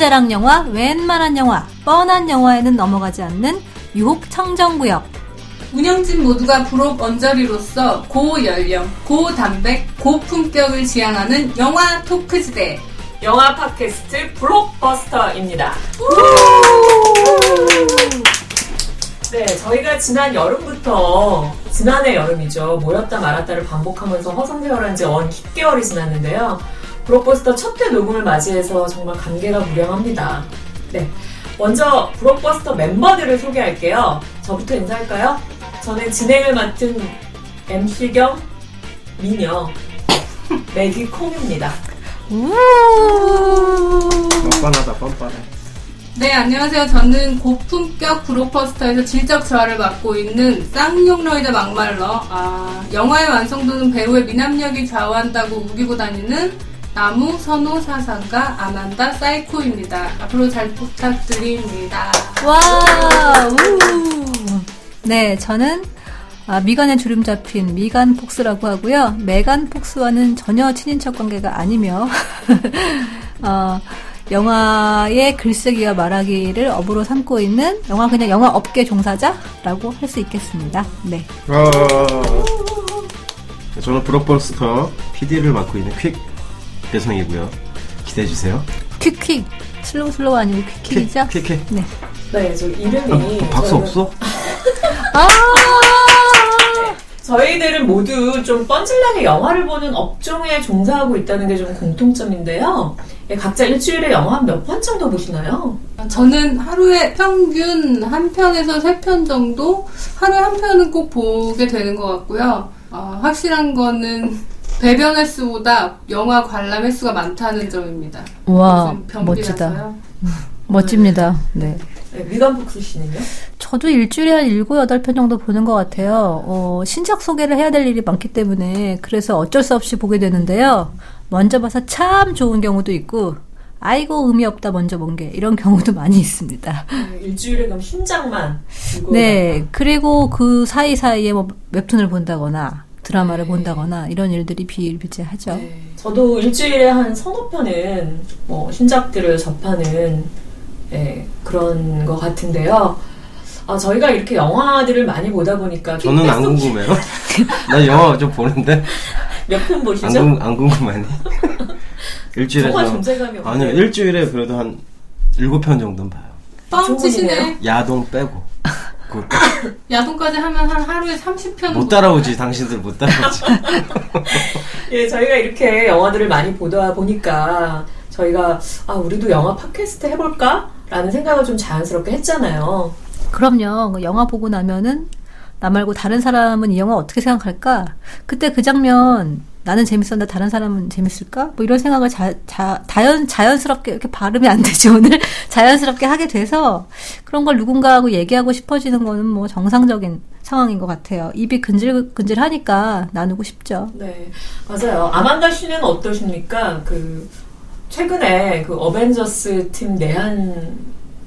진짜랑 영화, 웬만한 영화, 뻔한 영화에는 넘어가지 않는 유혹 청정구역. 운영진 모두가 부록 언저리로서 고연령, 고단백, 고품격을 지향하는 영화 토크지대. 영화 팟캐스트 블록버스터입니다. 네, 저희가 지난 여름부터, 지난해 여름이죠. 모였다 말았다를 반복하면서 허송세월한 지 언 10개월이 지났는데요. 블록버스터 첫 회 녹음을 맞이해서 정말 감개가 무량합니다. 네. 먼저 블록버스터 멤버들을 소개할게요. 저부터 인사할까요? 저는 진행을 맡은 MC 겸 미녀 매기 콩입니다. 뻔뻔하다 뻔뻔해 네, 안녕하세요. 저는 고품격 블록버스터에서 질적 저하를 맡고 있는 쌍용러이드 막말러. 아, 영화의 완성도는 배우의 미남력이 좌우한다고 우기고 다니는 남우 선호 사상가 아만다 사이코입니다. 앞으로 잘 부탁드립니다. 와, 우. 네, 저는 아, 미간에 주름 잡힌 미간 폭스라고 하고요. 메간 폭스와는 전혀 친인척 관계가 아니며, 어, 영화의 글쓰기와 말하기를 업으로 삼고 있는 영화 그냥 영화 업계 종사자라고 할 수 있겠습니다. 네. 어... 저는 브록버스터 PD를 맡고 있는 퀵 대성이고요 기대해 주세요 quick quick. Slow slow 아니고 quick quick이죠? Quick, quick, quick. 네. 네, 저 이름이. 아, 박수 저는- 없어? 아! 저희들은 모두 좀 뻔질나게 영화를 보는 업종에 종사하고 있다는 게 좀 공통점인데요. 예, 각자 일주일에 영화 한몇편 정도 보시나요? 저는 하루에 평균 한 편에서 세 편 정도 하루에 한 편은 꼭 보게 되는 것 같고요. 아, 확실한 거는 배변 횟수보다 영화 관람 횟수가 많다는 점입니다. 와. 멋지다. 멋집니다. 네. 네, 미간폭스 씨는요? 저도 일주일에 한 7, 8편 정도 보는 것 같아요. 어, 신작 소개를 해야 될 일이 많기 때문에 그래서 어쩔 수 없이 보게 되는데요. 먼저 봐서 참 좋은 경우도 있고, 아이고, 의미 없다, 먼저 본 게. 이런 경우도 많이 있습니다. 네, 일주일에 그럼 신작만 네. 그리고 그 사이 사이에 뭐 웹툰을 본다거나, 드라마를 네. 본다거나, 이런 일들이 비일비재하죠. 네, 저도 일주일에 한 서너 편은 뭐 신작들을 접하는 예, 그런 것 같은데요. 아, 저희가 이렇게 영화들을 많이 보다 보니까 저는 안 궁금해요 난 영화 좀 보는데 몇 편 보시죠? 안, 궁, 안 궁금하니 일주일에. 아니요 일주일에 그래도 한 7편 정도는 봐요 뻥 치시네. 좋은이네요. 야동 빼고 그, 야동까지 하면 한 하루에 30편. 못 따라오지 당신들 못 따라오지 예, 저희가 이렇게 영화들을 많이 보다 보니까 저희가 아, 우리도 영화 팟캐스트 해볼까? 라는 생각을 좀 자연스럽게 했잖아요. 그럼요. 그 영화 보고 나면은 나 말고 다른 사람은 이 영화 어떻게 생각할까? 그때 그 장면 나는 재밌었는데 다른 사람은 재밌을까? 뭐 이런 생각을 자, 자, 자연, 자연스럽게 이렇게 발음이 안 되지 오늘 자연스럽게 하게 돼서 그런 걸 누군가하고 얘기하고 싶어지는 거는 뭐 정상적인 상황인 것 같아요. 입이 근질근질 하니까 나누고 싶죠. 네, 맞아요. 아만다 씨는 어떠십니까? 그, 최근에 그 어벤져스 팀 내한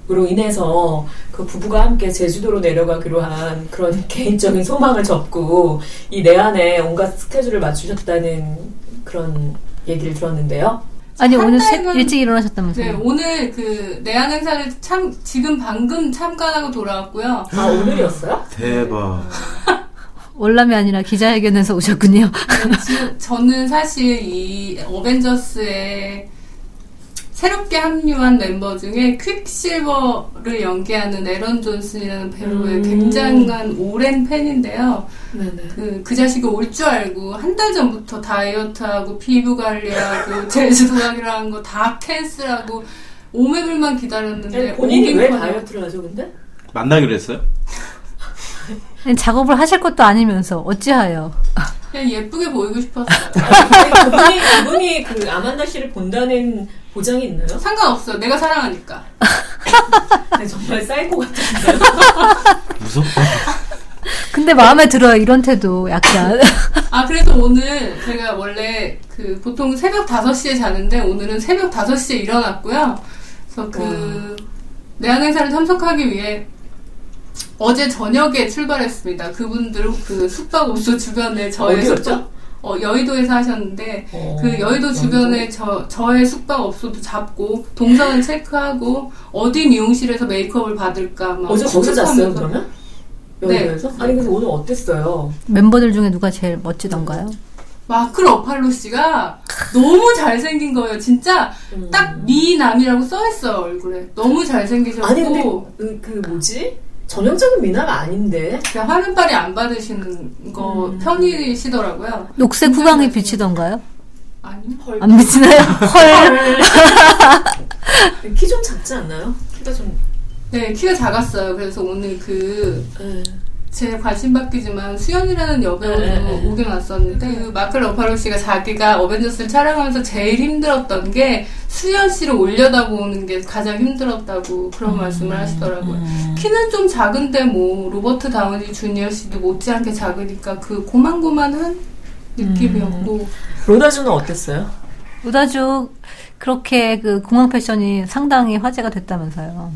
으로 인해서 그 부부가 함께 제주도로 내려가기로 한 그런 개인적인 소망을 접고 이 내한에 온갖 스케줄을 맞추셨다는 그런 얘기를 들었는데요. 아니 한 오늘 새- 달간- 일찍 일어나셨다면서요? 네, 오늘 그 내한 행사를 참 지금 방금 참관하고 돌아왔고요. 아, 오늘이었어요? 대박 월남이 아니라 기자회견에서 오셨군요. 지금 저는 사실 이 어벤져스에 새롭게 합류한 멤버 중에 퀵실버를 연기하는 에런 존슨이라는 배우의 음. 굉장한 오랜 팬인데요. 네네. 그, 그 자식이 올 줄 알고 한 달 전부터 다이어트하고 피부 관리하고 제주도 가기로 한 거 다 캔슬하고 오매불망 기다렸는데 본인이 왜 다이어트를 하죠, 근데? 만나기로 했어요? 작업을 하실 것도 아니면서 어찌하여? 그냥 예쁘게 보이고 싶었어요. 아니, 그분이, 그분이 그 아만다 씨를 본다는 보장이 있나요? 상관없어요. 내가 사랑하니까. 네, 정말 사이코 같은데요? 무섭다 근데 마음에 들어요 이런 태도 약간. 아, 그래서 오늘 제가 원래 그 보통 새벽 5시에 자는데 오늘은 새벽 5시에 일어났고요. 그래서 그 내한 행사를 참석하기 위해 어제 저녁에 출발했습니다. 그분들 그 숙박 업소 주변에 저의 어디였죠? 어, 여의도에서 하셨는데 어, 그 여의도 주변에 저 저의 숙박업소도 잡고 동선을 체크하고 어디 미용실에서 메이크업을 받을까 막 어제 거기서 잤어요 그러면? 네. 여기에서? 아니 그래서 오늘 어땠어요? 멤버들 중에 누가 제일 멋지던가요? 마크 러팔로 씨가 너무 잘생긴 거예요. 진짜 음. 딱 미남이라고 써있어요 얼굴에. 너무 잘생기셨고 아니 근데 그, 그 뭐지? 전형적인 미남이 아닌데 그냥 화면빨이 안 받으시는 거 음. 편이시더라고요. 녹색 후광이 비치던가요? 아니요. 안 비치나요? 헐. 키 좀 작지 않나요? 키가 좀 네 키가 작았어요. 그래서 오늘 그 제 관심 밖이지만 수현이라는 여배우도 네, 네, 네. 오긴 왔었는데 그 마크 러팔로 씨가 자기가 어벤져스를 촬영하면서 제일 힘들었던 게 수현 씨를 올려다 보는 게 가장 힘들었다고 그런 말씀을 하시더라고요. 음. 키는 좀 작은데 뭐 로버트 다우니 주니어 씨도 못지않게 작으니까 그 고만고만한 느낌이었고 로다주는 어땠어요? 우다주 그렇게 그 공항 패션이 상당히 화제가 됐다면서요.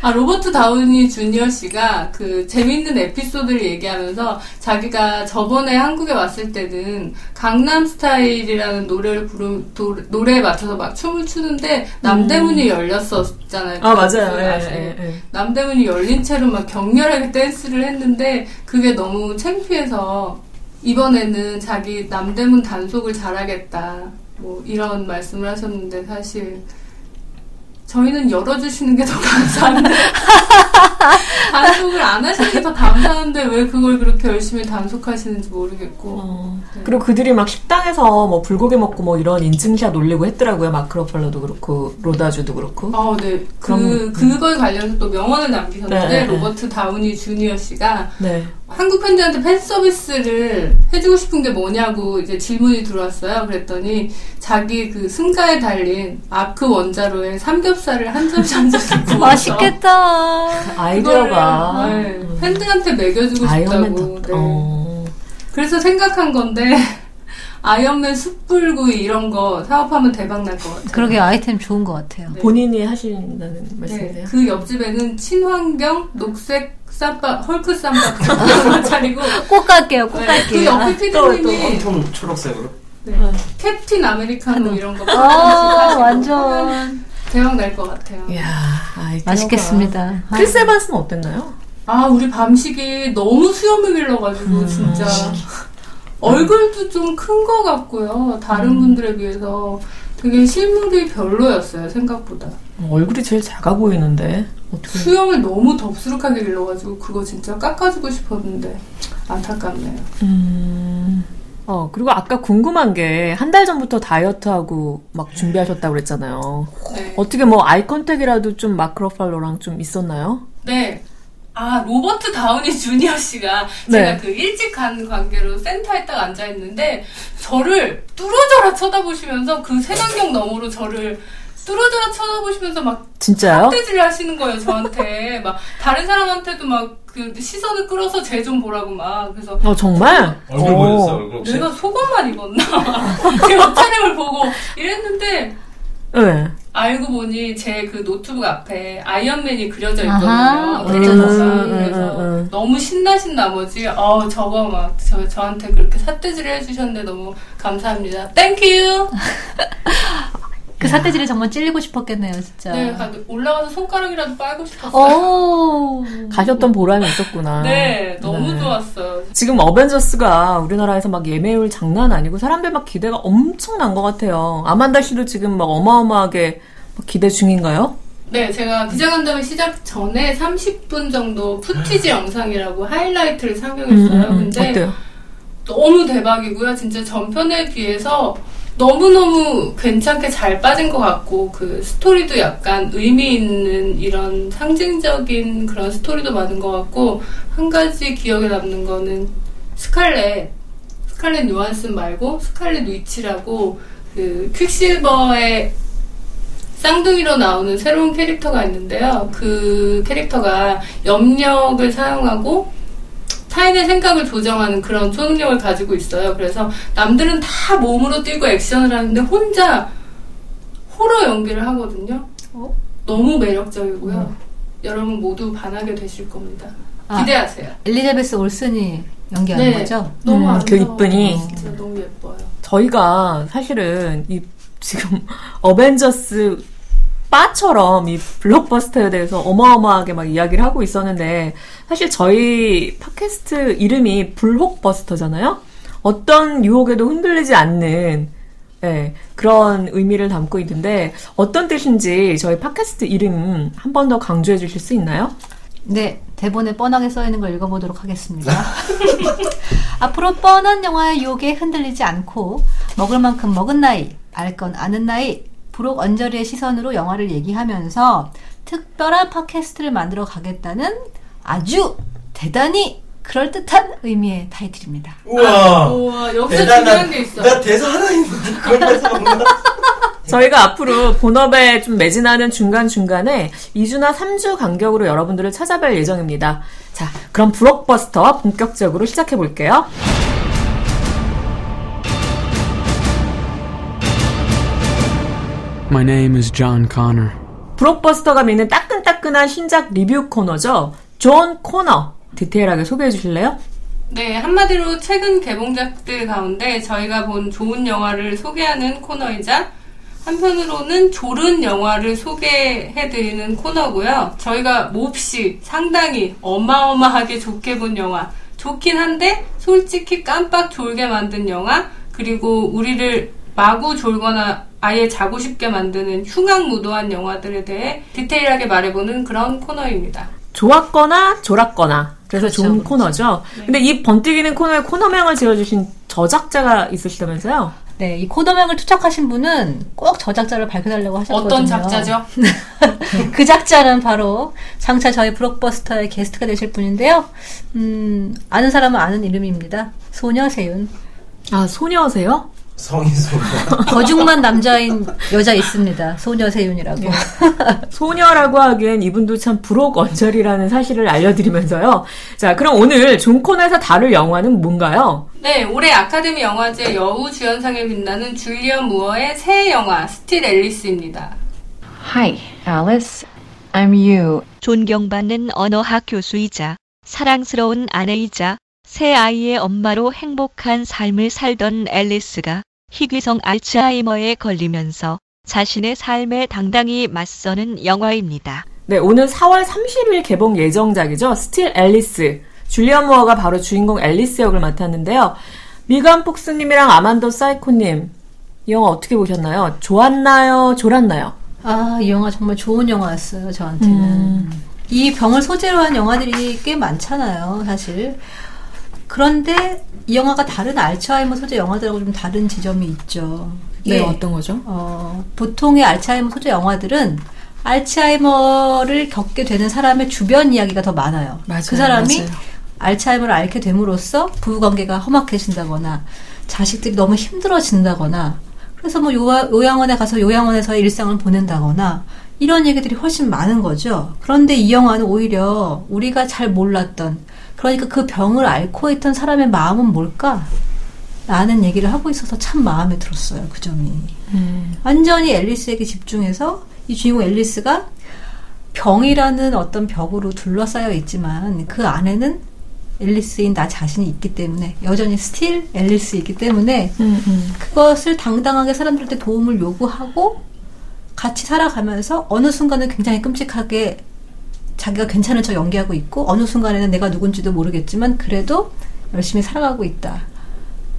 아 로버트 다우니 주니어 씨가 그 재밌는 에피소드를 얘기하면서 자기가 저번에 한국에 왔을 때는 강남 스타일이라는 노래를 부르 도, 노래에 맞춰서 막 춤을 추는데 남대문이 열렸었잖아요. 음. 아 그래서 맞아요. 예, 아시죠? 예, 예. 남대문이 열린 채로 막 격렬하게 댄스를 했는데 그게 너무 창피해서 이번에는 자기 남대문 단속을 잘하겠다 뭐 이런 말씀을 하셨는데 사실 저희는 열어주시는 게 더 감사한데 단속을 안 하시는 게 더 감사한데 왜 그걸 그렇게 열심히 단속하시는지 모르겠고 어. 그리고 그들이 막 식당에서 뭐 불고기 먹고 뭐 이런 인증샷 올리고 했더라고요. 마크 러팔러도 그렇고 로다주도 그렇고. 어, 네. 그, 그럼, 그걸 관련해서 또 명언을 남기셨는데, 네, 네. 로버트 다우니 주니어 씨가 네. 한국 팬들한테 팬 서비스를 해주고 싶은 게 뭐냐고 이제 질문이 들어왔어요. 그랬더니 자기 그 승가에 달린 아크 원자로에 삼겹살을 한 점씩 한 점씩 구워서 맛있겠다. 아이디어가 네, 팬들한테 먹여주고 싶다고. 덕. 네. 어. 그래서 생각한 건데 아이언맨 숯불구이 이런 거 사업하면 대박 날 것 같아요. 그러게 아이템 좋은 것 같아요. 네. 본인이 하신다는 네, 말씀이세요? 그 옆집에는 친환경 녹색 쌈밥 헐크 쌈밥 차리고 꼭 갈게요. 꼭 네, 갈게요. 그 옆에 또, 피디님이 엄청 초록색으로. 네, 캡틴 아메리카노 이런 거 아, 하시고 완전 대박 날 것 같아요. 이야, 아이디어가. 맛있겠습니다. 크리스 에반스는 어땠나요? 아 우리 밤식이 너무 수염을 길러가지고 음. 진짜 얼굴도 좀 큰 것 같고요. 다른 음. 분들에 비해서 되게 실물이 별로였어요 생각보다. 어, 얼굴이 제일 작아 보이는데 어떻게? 수염을 너무 덥수룩하게 길러가지고 그거 진짜 깎아주고 싶었는데 안타깝네요. 음. 어 그리고 아까 궁금한 게 한 달 전부터 다이어트하고 막 준비하셨다고 그랬잖아요. 네. 어떻게 뭐 eye contact이라도 좀 마크 러팔로랑 좀 있었나요? 네. 아, 로버트 다우니 주니어 씨가 네. 제가 그 일찍 간 관계로 센터에 딱 앉아 있는데 저를 뚫어져라 쳐다보시면서 그 색안경 너머로 저를 뚫어져라 쳐다보시면서 막 진짜요? 삿대질을 하시는 거예요, 저한테. 막 다른 사람한테도 막 그 시선을 끌어서 쟤 좀 보라고 막. 그래서 어 정말? 얼굴 어. 보여줬어요, 얼굴? 내가 속옷만 입었나? 제 옷차림을 보고 이랬는데 네. 알고 보니 제 그 노트북 앞에 아이언맨이 그려져 있거든요. 아하, 캐릭터가. 음, 그래서 음, 음. 너무 신나신 나머지 어 저거 막 저, 저한테 그렇게 삿대질을 해주셨는데 너무 감사합니다. Thank you. 그 삿대질에 정말 찔리고 싶었겠네요, 진짜. 네, 가- 올라가서 손가락이라도 빨고 싶었어요. 오. 가셨던 보람이 있었구나. 네, 너무 네. 좋았어요. 지금 어벤져스가 우리나라에서 막 예매율 장난 아니고 사람들 막 기대가 엄청난 것 같아요. 아만다 씨도 지금 막 어마어마하게 막 기대 중인가요? 네, 제가 기자간담회 시작 전에 30분 정도 footage 영상이라고 하이라이트를 상영했어요. 근데 음, 어때요? 너무 대박이고요. 진짜 전편에 비해서 너무너무 괜찮게 잘 빠진 것 같고, 그 스토리도 약간 의미 있는 이런 상징적인 그런 스토리도 많은 것 같고, 한 가지 기억에 남는 거는 스칼렛, 스칼렛 요한슨 말고 스칼렛 위치라고 그 퀵실버의 쌍둥이로 나오는 새로운 캐릭터가 있는데요. 그 캐릭터가 염력을 사용하고 타인의 생각을 조종하는 그런 초능력을 가지고 있어요. 그래서 남들은 다 몸으로 뛰고 액션을 하는데 혼자 호러 연기를 하거든요. 어? 너무 매력적이고요. 여러분 모두 반하게 되실 겁니다. 아. 기대하세요. 엘리자베스 올슨이 연기하는 거죠. 너무 음, 그 아름다워요. 이쁜이. 진짜 너무 예뻐요. 저희가 사실은 이 지금 어벤져스 바처럼 이 블록버스터에 대해서 어마어마하게 막 이야기를 하고 있었는데 사실 저희 팟캐스트 이름이 블록버스터잖아요. 어떤 유혹에도 흔들리지 않는 예, 그런 의미를 담고 있는데 어떤 뜻인지 저희 팟캐스트 이름 한 번 더 강조해 주실 수 있나요? 네, 대본에 뻔하게 써 있는 걸 읽어보도록 하겠습니다. 앞으로 뻔한 영화의 유혹에 흔들리지 않고 먹을 만큼 먹은 나이, 알 건 아는 나이, 부록 언저리의 시선으로 영화를 얘기하면서 특별한 팟캐스트를 만들어 가겠다는 아주 대단히 그럴듯한 의미의 타이틀입니다. 우와. 우와, 여기서 중요한 게 있어. 나 대사 하나 있는데 그걸 뺏어 먹나? 저희가 앞으로 본업에 좀 매진하는 중간중간에 2주나 3주 간격으로 여러분들을 찾아뵐 예정입니다. 자, 그럼 블록버스터 본격적으로 시작해 볼게요. My name is John Connor. 블록버스터가 믿는 따끈따끈한 신작 리뷰 코너죠. 존 코너. 디테일하게 소개해 주실래요? 네, 한마디로 최근 개봉작들 가운데 저희가 본 좋은 영화를 소개하는 코너이자 한편으로는 좋은 영화를 소개해드리는 코너고요. 저희가 몹시 상당히 어마어마하게 좋게 본 영화, 좋긴 한데 솔직히 깜빡 졸게 만든 영화, 그리고 우리를 마구 졸거나 아예 자고 싶게 만드는 흉악무도한 영화들에 대해 디테일하게 말해보는 그런 코너입니다. 좋았거나 졸았거나. 그래서 좋은 그렇죠. 코너죠. 근데 이 번뜩이는 코너에 코너명을 지어주신 저작자가 있으시다면서요? 네, 이 코너명을 투척하신 분은 꼭 저작자를 밝혀달라고 하셨거든요. 어떤 작자죠? 그 작자는 바로 장차 저희 블록버스터의 게스트가 되실 분인데요. 음, 아는 사람은 아는 이름입니다. 소녀세윤. 아, 소녀세요? 성인 소녀. 거중만 남자인 여자 있습니다. 소녀 세윤이라고. 소녀라고 하기엔 이분도 참 부록 언저리라는 사실을 알려드리면서요. 자, 그럼 오늘 존 코너에서 다룰 영화는 뭔가요? 네, 올해 아카데미 영화제 여우 주연상에 빛나는 줄리언 무어의 새 영화 스틸 앨리스입니다. Hi, Alice. I'm you. 존경받는 언어학 교수이자 사랑스러운 아내이자 세 아이의 엄마로 행복한 삶을 살던 앨리스가 희귀성 알츠하이머에 걸리면서 자신의 삶에 당당히 맞서는 영화입니다. 네, 오늘 4월 30일 개봉 예정작이죠. 스틸 앨리스. 줄리언 무어가 바로 주인공 앨리스 역을 맡았는데요. 미간 폭스님이랑 아만더 사이코님. 이 영화 어떻게 보셨나요? 좋았나요? 졸았나요? 아, 이 영화 정말 좋은 영화였어요, 저한테는. 이 병을 소재로 한 영화들이 꽤 많잖아요, 사실. 그런데 이 영화가 다른 알츠하이머 소재 영화들하고 좀 다른 지점이 있죠. 네, 예. 어떤 거죠? 어, 보통의 알츠하이머 소재 영화들은 알츠하이머를 겪게 되는 사람의 주변 이야기가 더 많아요. 맞아요, 그 사람이 맞아요. 알츠하이머를 앓게 됨으로써 부부관계가 험악해진다거나 자식들이 너무 힘들어진다거나 그래서 뭐 요양원에 가서 요양원에서의 일상을 보낸다거나 이런 얘기들이 훨씬 많은 거죠. 그런데 이 영화는 오히려 우리가 잘 몰랐던 그러니까 그 병을 앓고 있던 사람의 마음은 뭘까? 라는 얘기를 하고 있어서 참 마음에 들었어요. 그 점이. 완전히 앨리스에게 집중해서 이 주인공 앨리스가 병이라는 어떤 벽으로 둘러싸여 있지만 그 안에는 앨리스인 나 자신이 있기 때문에 여전히 스틸 앨리스이기 때문에 음, 음. 그것을 당당하게 사람들한테 도움을 요구하고 같이 살아가면서 어느 순간은 굉장히 끔찍하게 자기가 괜찮은 척 연기하고 있고 어느 순간에는 내가 누군지도 모르겠지만 그래도 열심히 살아가고 있다.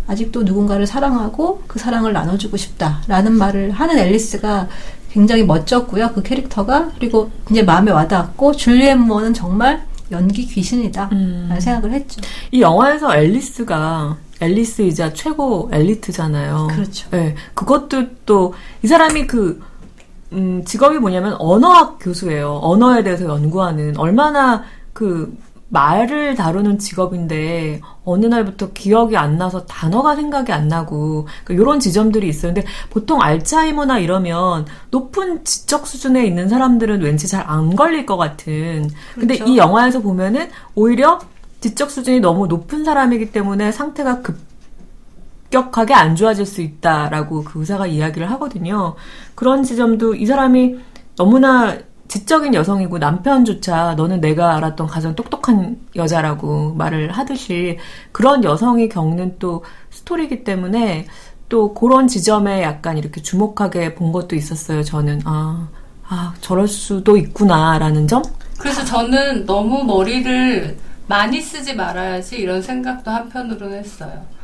아직도 누군가를 사랑하고 그 사랑을 나눠주고 싶다라는 말을 하는 앨리스가 굉장히 멋졌고요. 그 캐릭터가 그리고 이제 마음에 와닿았고 줄리엣 무어는 정말 연기 귀신이다 라는 생각을 했죠. 이 영화에서 앨리스가 앨리스이자 최고 엘리트잖아요. 그렇죠. 네, 그것도 또 이 사람이 그 음, 직업이 뭐냐면 언어학 교수예요. 언어에 대해서 연구하는 얼마나 그 말을 다루는 직업인데 어느 날부터 기억이 안 나서 단어가 생각이 안 나고 이런 지점들이 있어요. 근데 보통 알츠하이머나 이러면 높은 지적 수준에 있는 사람들은 왠지 잘 안 걸릴 것 같은. 근데 그렇죠. 이 영화에서 보면은 오히려 지적 수준이 너무 높은 사람이기 때문에 상태가 급 격하게 안 좋아질 수 있다라고 그 의사가 이야기를 하거든요. 그런 지점도 이 사람이 너무나 지적인 여성이고 남편조차 너는 내가 알았던 가장 똑똑한 여자라고 말을 하듯이 그런 여성이 겪는 또 스토리이기 때문에 또 그런 지점에 약간 이렇게 주목하게 본 것도 있었어요. 저는 아, 아 저럴 수도 있구나라는 점. 그래서 저는 너무 머리를 많이 쓰지 말아야지 이런 생각도 한편으로는 했어요.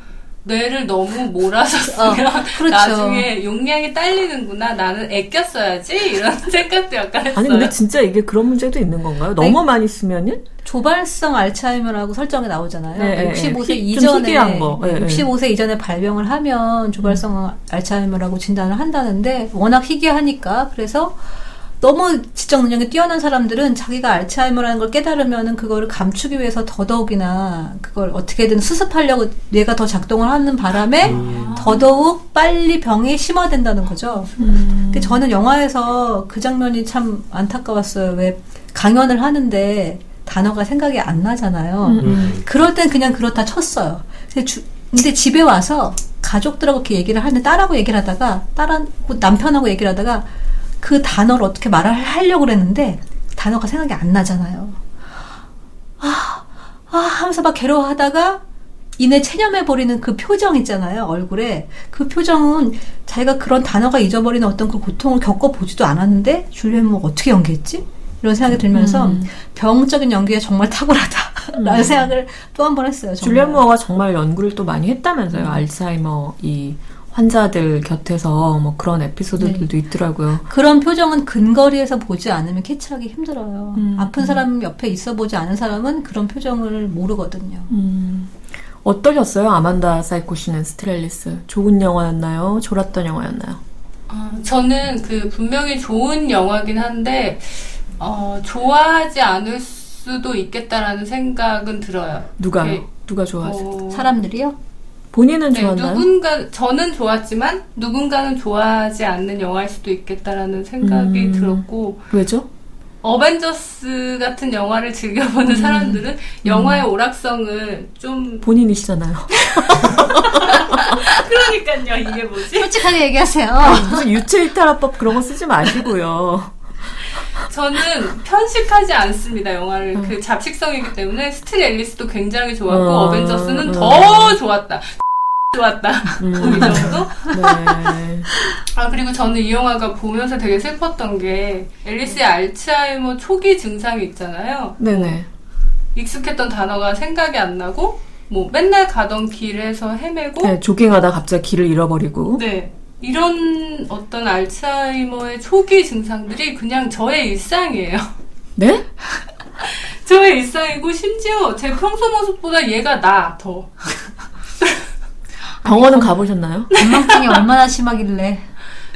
뇌를 너무 몰아서 쓰면 어, 그렇죠. 나중에 용량이 딸리는구나. 나는 아껴 써야지 이런 생각도 약간 했어요. 아니 근데 진짜 이게 그런 문제도 있는 건가요? 너무 많이 쓰면은 조발성 알츠하이머라고 설정이 나오잖아요. 네, 네, 65세 희- 좀 이전에 희귀한 거. 네, 네. 65세 이전에 발병을 하면 조발성 알츠하이머라고 진단을 한다는데 워낙 희귀하니까 그래서 너무 지적 능력이 뛰어난 사람들은 자기가 알츠하이머라는 걸 깨달으면은 그거를 감추기 위해서 더더욱이나 그걸 어떻게든 수습하려고 뇌가 더 작동을 하는 바람에 더더욱 빨리 병이 심화된다는 거죠. 근데 저는 영화에서 그 장면이 참 안타까웠어요. 왜 강연을 하는데 단어가 생각이 안 나잖아요. 음. 그럴 땐 그냥 그렇다 쳤어요. 근데, 주- 근데 집에 와서 가족들하고 이렇게 얘기를 하는데 딸하고 얘기를 하다가 딸하고 남편하고 얘기를 하다가 그 단어를 어떻게 말을 하려고 그랬는데 단어가 생각이 안 나잖아요. 아, 아 하면서 막 괴로워하다가 이내 체념해버리는 그 표정 있잖아요, 얼굴에. 그 표정은 자기가 그런 단어가 잊어버리는 어떤 그 고통을 겪어보지도 않았는데, 줄리엔 모가 어떻게 연기했지? 이런 생각이 들면서, 병적인 연기가 정말 탁월하다. 라는 생각을 또 한 번 했어요, 정말. 줄리안 무어가 정말 연구를 또 많이 했다면서요. 알츠하이머 이 환자들 곁에서 뭐 그런 에피소드들도 있더라고요. 그런 표정은 근거리에서 보지 않으면 캐치하기 힘들어요. 음, 아픈 사람 옆에 있어 보지 않은 사람은 그런 표정을 모르거든요. 음. 어떠셨어요? 아만다 사이코시는 스틸 앨리스. 좋은 영화였나요? 졸았던 영화였나요? 아, 저는 그 분명히 좋은 영화긴 한데 어, 좋아하지 않을 수도 있겠다라는 생각은 들어요. 누가요? 이게, 누가 좋아하세요? 어, 사람들이요? 본인은 네, 좋았나요? 누군가 저는 좋았지만 누군가는 좋아하지 않는 영화일 수도 있겠다라는 생각이 음. 들었고 왜죠? 어벤져스 같은 영화를 즐겨보는 사람들은 영화의 오락성을 좀 본인이시잖아요. 그러니까요 이게 뭐지? 솔직하게 얘기하세요. 무슨 유체이탈화법 그런 거 쓰지 마시고요. 저는 편식하지 않습니다 영화를 그 잡식성이기 때문에 스틸 앨리스도 굉장히 좋았고 어, 어벤져스는 어. 더 좋았다 좋았다 음. 이 정도? 네. 아 그리고 저는 이 영화가 보면서 되게 슬펐던 게 앨리스의 알츠하이머 초기 증상이 있잖아요 네네. 익숙했던 단어가 생각이 안 나고 뭐 맨날 가던 길에서 헤매고 네, 조깅하다 갑자기 길을 잃어버리고. 네. 이런 어떤 알츠하이머의 초기 증상들이 그냥 저의 일상이에요. 네? 저의 일상이고 심지어 제 평소 모습보다 얘가 나 더. 병원은 가보셨나요? 건망증이 얼마나 심하길래.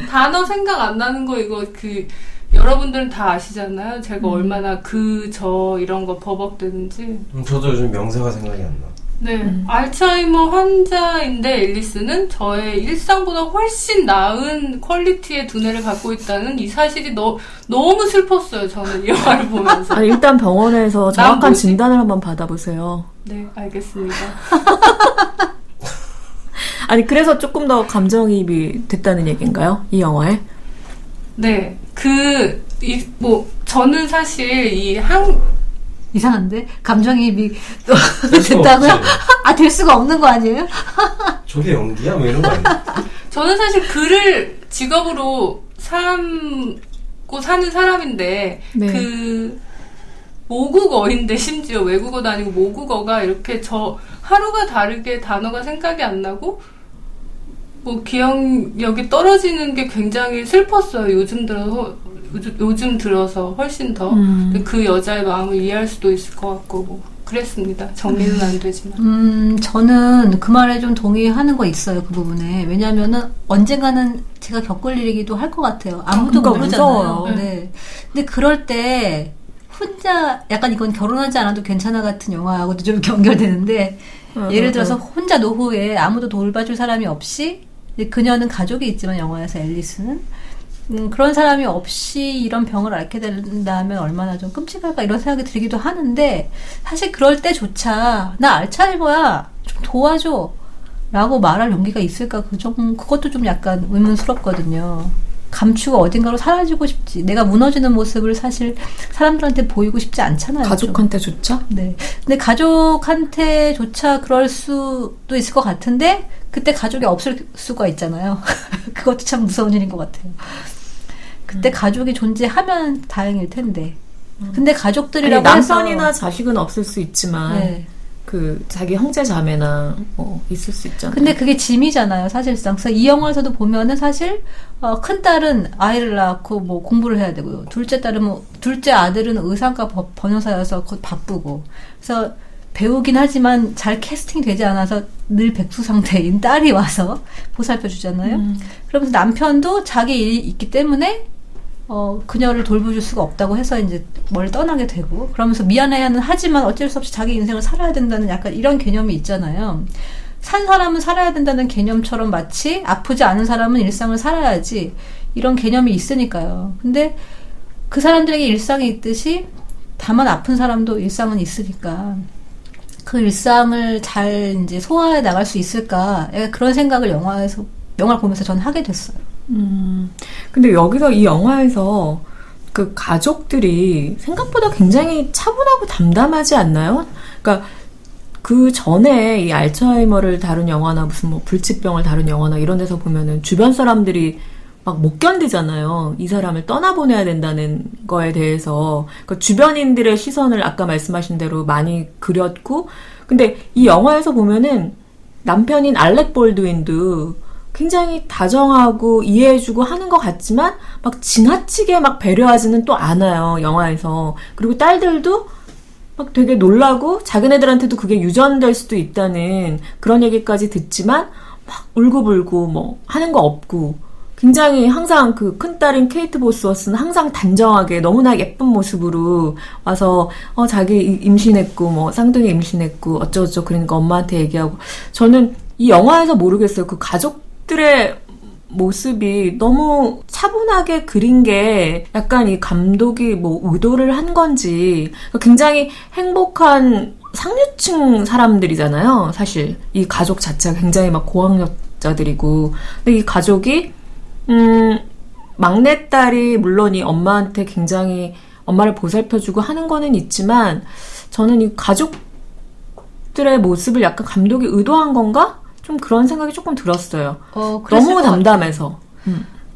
단어 생각 안 나는 거 이거 그 여러분들은 다 아시잖아요. 제가 얼마나 그 저 이런 거 버벅대는지. 음, 저도 요즘 명사가 생각이 안 나. 네. 알츠하이머 환자인데 앨리스는 저의 일상보다 훨씬 나은 퀄리티의 두뇌를 갖고 있다는 이 사실이 너, 너무 슬펐어요. 저는 이 영화를 보면서. 아니, 일단 병원에서 정확한? 진단을 한번 받아보세요. 네, 알겠습니다. 아니, 그래서 조금 더 감정이입이 됐다는 얘기인가요? 이 영화에? 네, 그, 이, 뭐, 저는 사실 이 한, 이상한데? 감정이입이 될 수가 됐다고요? 아, 될 수가 없는 거 아니에요? 저게 연기야? 뭐 이런 거 아니야? 저는 사실 글을 직업으로 삼고 사는 사람인데, 네. 그, 모국어인데 심지어 외국어도 아니고 모국어가 이렇게 저 하루가 다르게 단어가 생각이 안 나고 뭐 기억력이 떨어지는 게 굉장히 슬펐어요. 요즘 들어서 요즘, 요즘 들어서 훨씬 더. 음. 그 여자의 마음을 이해할 수도 있을 것 같고 뭐 그랬습니다. 정리는 안 되지만. 음, 저는 그 말에 좀 동의하는 거 있어요, 그 부분에. 왜냐면은 언젠가는 제가 겪을 일이기도 할 것 같아요. 아무도 그러니까 모르잖아요. 무서워요. 네. 근데 그럴 때 혼자 약간 이건 결혼하지 않아도 괜찮아 같은 영화하고도 좀 연결되는데 어, 예를 어, 들어서 어. 혼자 노후에 아무도 돌봐줄 사람이 없이 그녀는 가족이 있지만 영화에서 앨리스는 음, 그런 사람이 없이 이런 병을 앓게 된다면 얼마나 좀 끔찍할까 이런 생각이 들기도 하는데 사실 그럴 때조차 나 알츠하이머야 좀 도와줘 라고 말할 용기가 있을까 그 좀, 그것도 좀 약간 의문스럽거든요 감추고 어딘가로 사라지고 싶지. 내가 무너지는 모습을 사실 사람들한테 보이고 싶지 않잖아요. 좀. 가족한테조차? 네. 근데 가족한테조차 그럴 수도 있을 것 같은데 그때 가족이 없을 수가 있잖아요. 그것도 참 무서운 일인 것 같아요. 그때 가족이 존재하면 다행일 텐데. 근데 아니, 가족들이라고 남편이나 해서 자식은 없을 수 있지만 네. 그 자기 형제 자매나 뭐 있을 수 있잖아요. 근데 그게 짐이잖아요, 사실상. 그래서 이 영화에서도 보면은 사실 어, 큰 딸은 아이를 낳고 뭐 공부를 해야 되고요. 둘째 딸은 뭐 둘째 아들은 의상과 법- 번호사여서 곧 바쁘고. 그래서 배우긴 하지만 잘 캐스팅 되지 않아서 늘 백수 상태인 딸이 와서 보살펴 주잖아요. 음. 그러면서 남편도 자기 일이 있기 때문에 어, 그녀를 돌보줄 수가 없다고 해서 이제 멀리 떠나게 되고, 그러면서 미안해하는 하지만 어쩔 수 없이 자기 인생을 살아야 된다는 약간 이런 개념이 있잖아요. 산 사람은 살아야 된다는 개념처럼 마치 아프지 않은 사람은 일상을 살아야지 이런 개념이 있으니까요. 근데 그 사람들에게 일상이 있듯이 다만 아픈 사람도 일상은 있으니까 그 일상을 잘 이제 소화해 나갈 수 있을까 약간 그런 생각을 영화에서 영화를 보면서 저는 하게 됐어요. 음. 근데 여기서 이 영화에서 그 가족들이 생각보다 굉장히 차분하고 담담하지 않나요? 그러니까 그 전에 이 알츠하이머를 다룬 영화나 무슨 뭐 불치병을 다룬 영화나 이런 데서 보면은 주변 사람들이 막 못 견디잖아요. 이 사람을 떠나보내야 된다는 거에 대해서. 그러니까 주변인들의 시선을 아까 말씀하신 대로 많이 그렸고, 근데 이 영화에서 보면은 남편인 알렉 볼드윈도 굉장히 다정하고 이해해주고 하는 것 같지만 막 지나치게 막 배려하지는 또 않아요 영화에서 그리고 딸들도 막 되게 놀라고 자기네들한테도 그게 유전될 수도 있다는 그런 얘기까지 듣지만 막 울고불고 뭐 하는 거 없고 굉장히 항상 그 큰딸인 케이트 보스워스는 항상 단정하게 너무나 예쁜 모습으로 와서 어 자기 임신했고 뭐 쌍둥이 임신했고 어쩌고저쩌고 그러니까 엄마한테 얘기하고. 저는 이 영화에서 모르겠어요. 그 가족들의 모습이 너무 차분하게 그린 게 약간 이 감독이 뭐 의도를 한 건지 굉장히 행복한 상류층 사람들이잖아요. 사실. 이 가족 자체가 굉장히 막 고학력자들이고. 근데 이 가족이 음 막내딸이 물론 이 엄마한테 굉장히 엄마를 보살펴주고 하는 거는 있지만 저는 이 가족들의 모습을 약간 감독이 의도한 건가? 좀 그런 생각이 조금 들었어요. 어, 너무. 담담해서.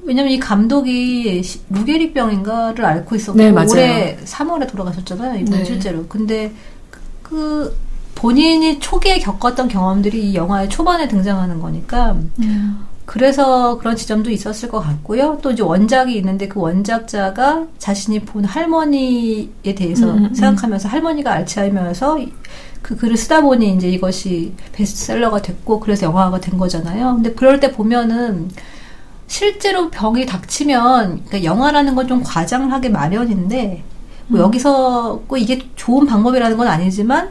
왜냐면 이 감독이 시- 루게리병인가를 앓고 있었고 네, 맞아요. 올해 3월에 돌아가셨잖아요. 이분 네. 실제로. 근데 그 본인이 초기에 겪었던 경험들이 이 영화의 초반에 등장하는 거니까 그래서 그런 지점도 있었을 것 같고요. 또 이제 원작이 있는데 그 원작자가 자신이 본 할머니에 대해서 음, 음, 음. 생각하면서 할머니가 알츠하이머여서 이- 그 글을 쓰다 보니 이제 이것이 베스트셀러가 됐고 그래서 영화가 된 거잖아요. 근데 그럴 때 보면은 실제로 병이 닥치면 그러니까 영화라는 건 좀 과장하게 마련인데 뭐 여기서 꼭 이게 좋은 방법이라는 건 아니지만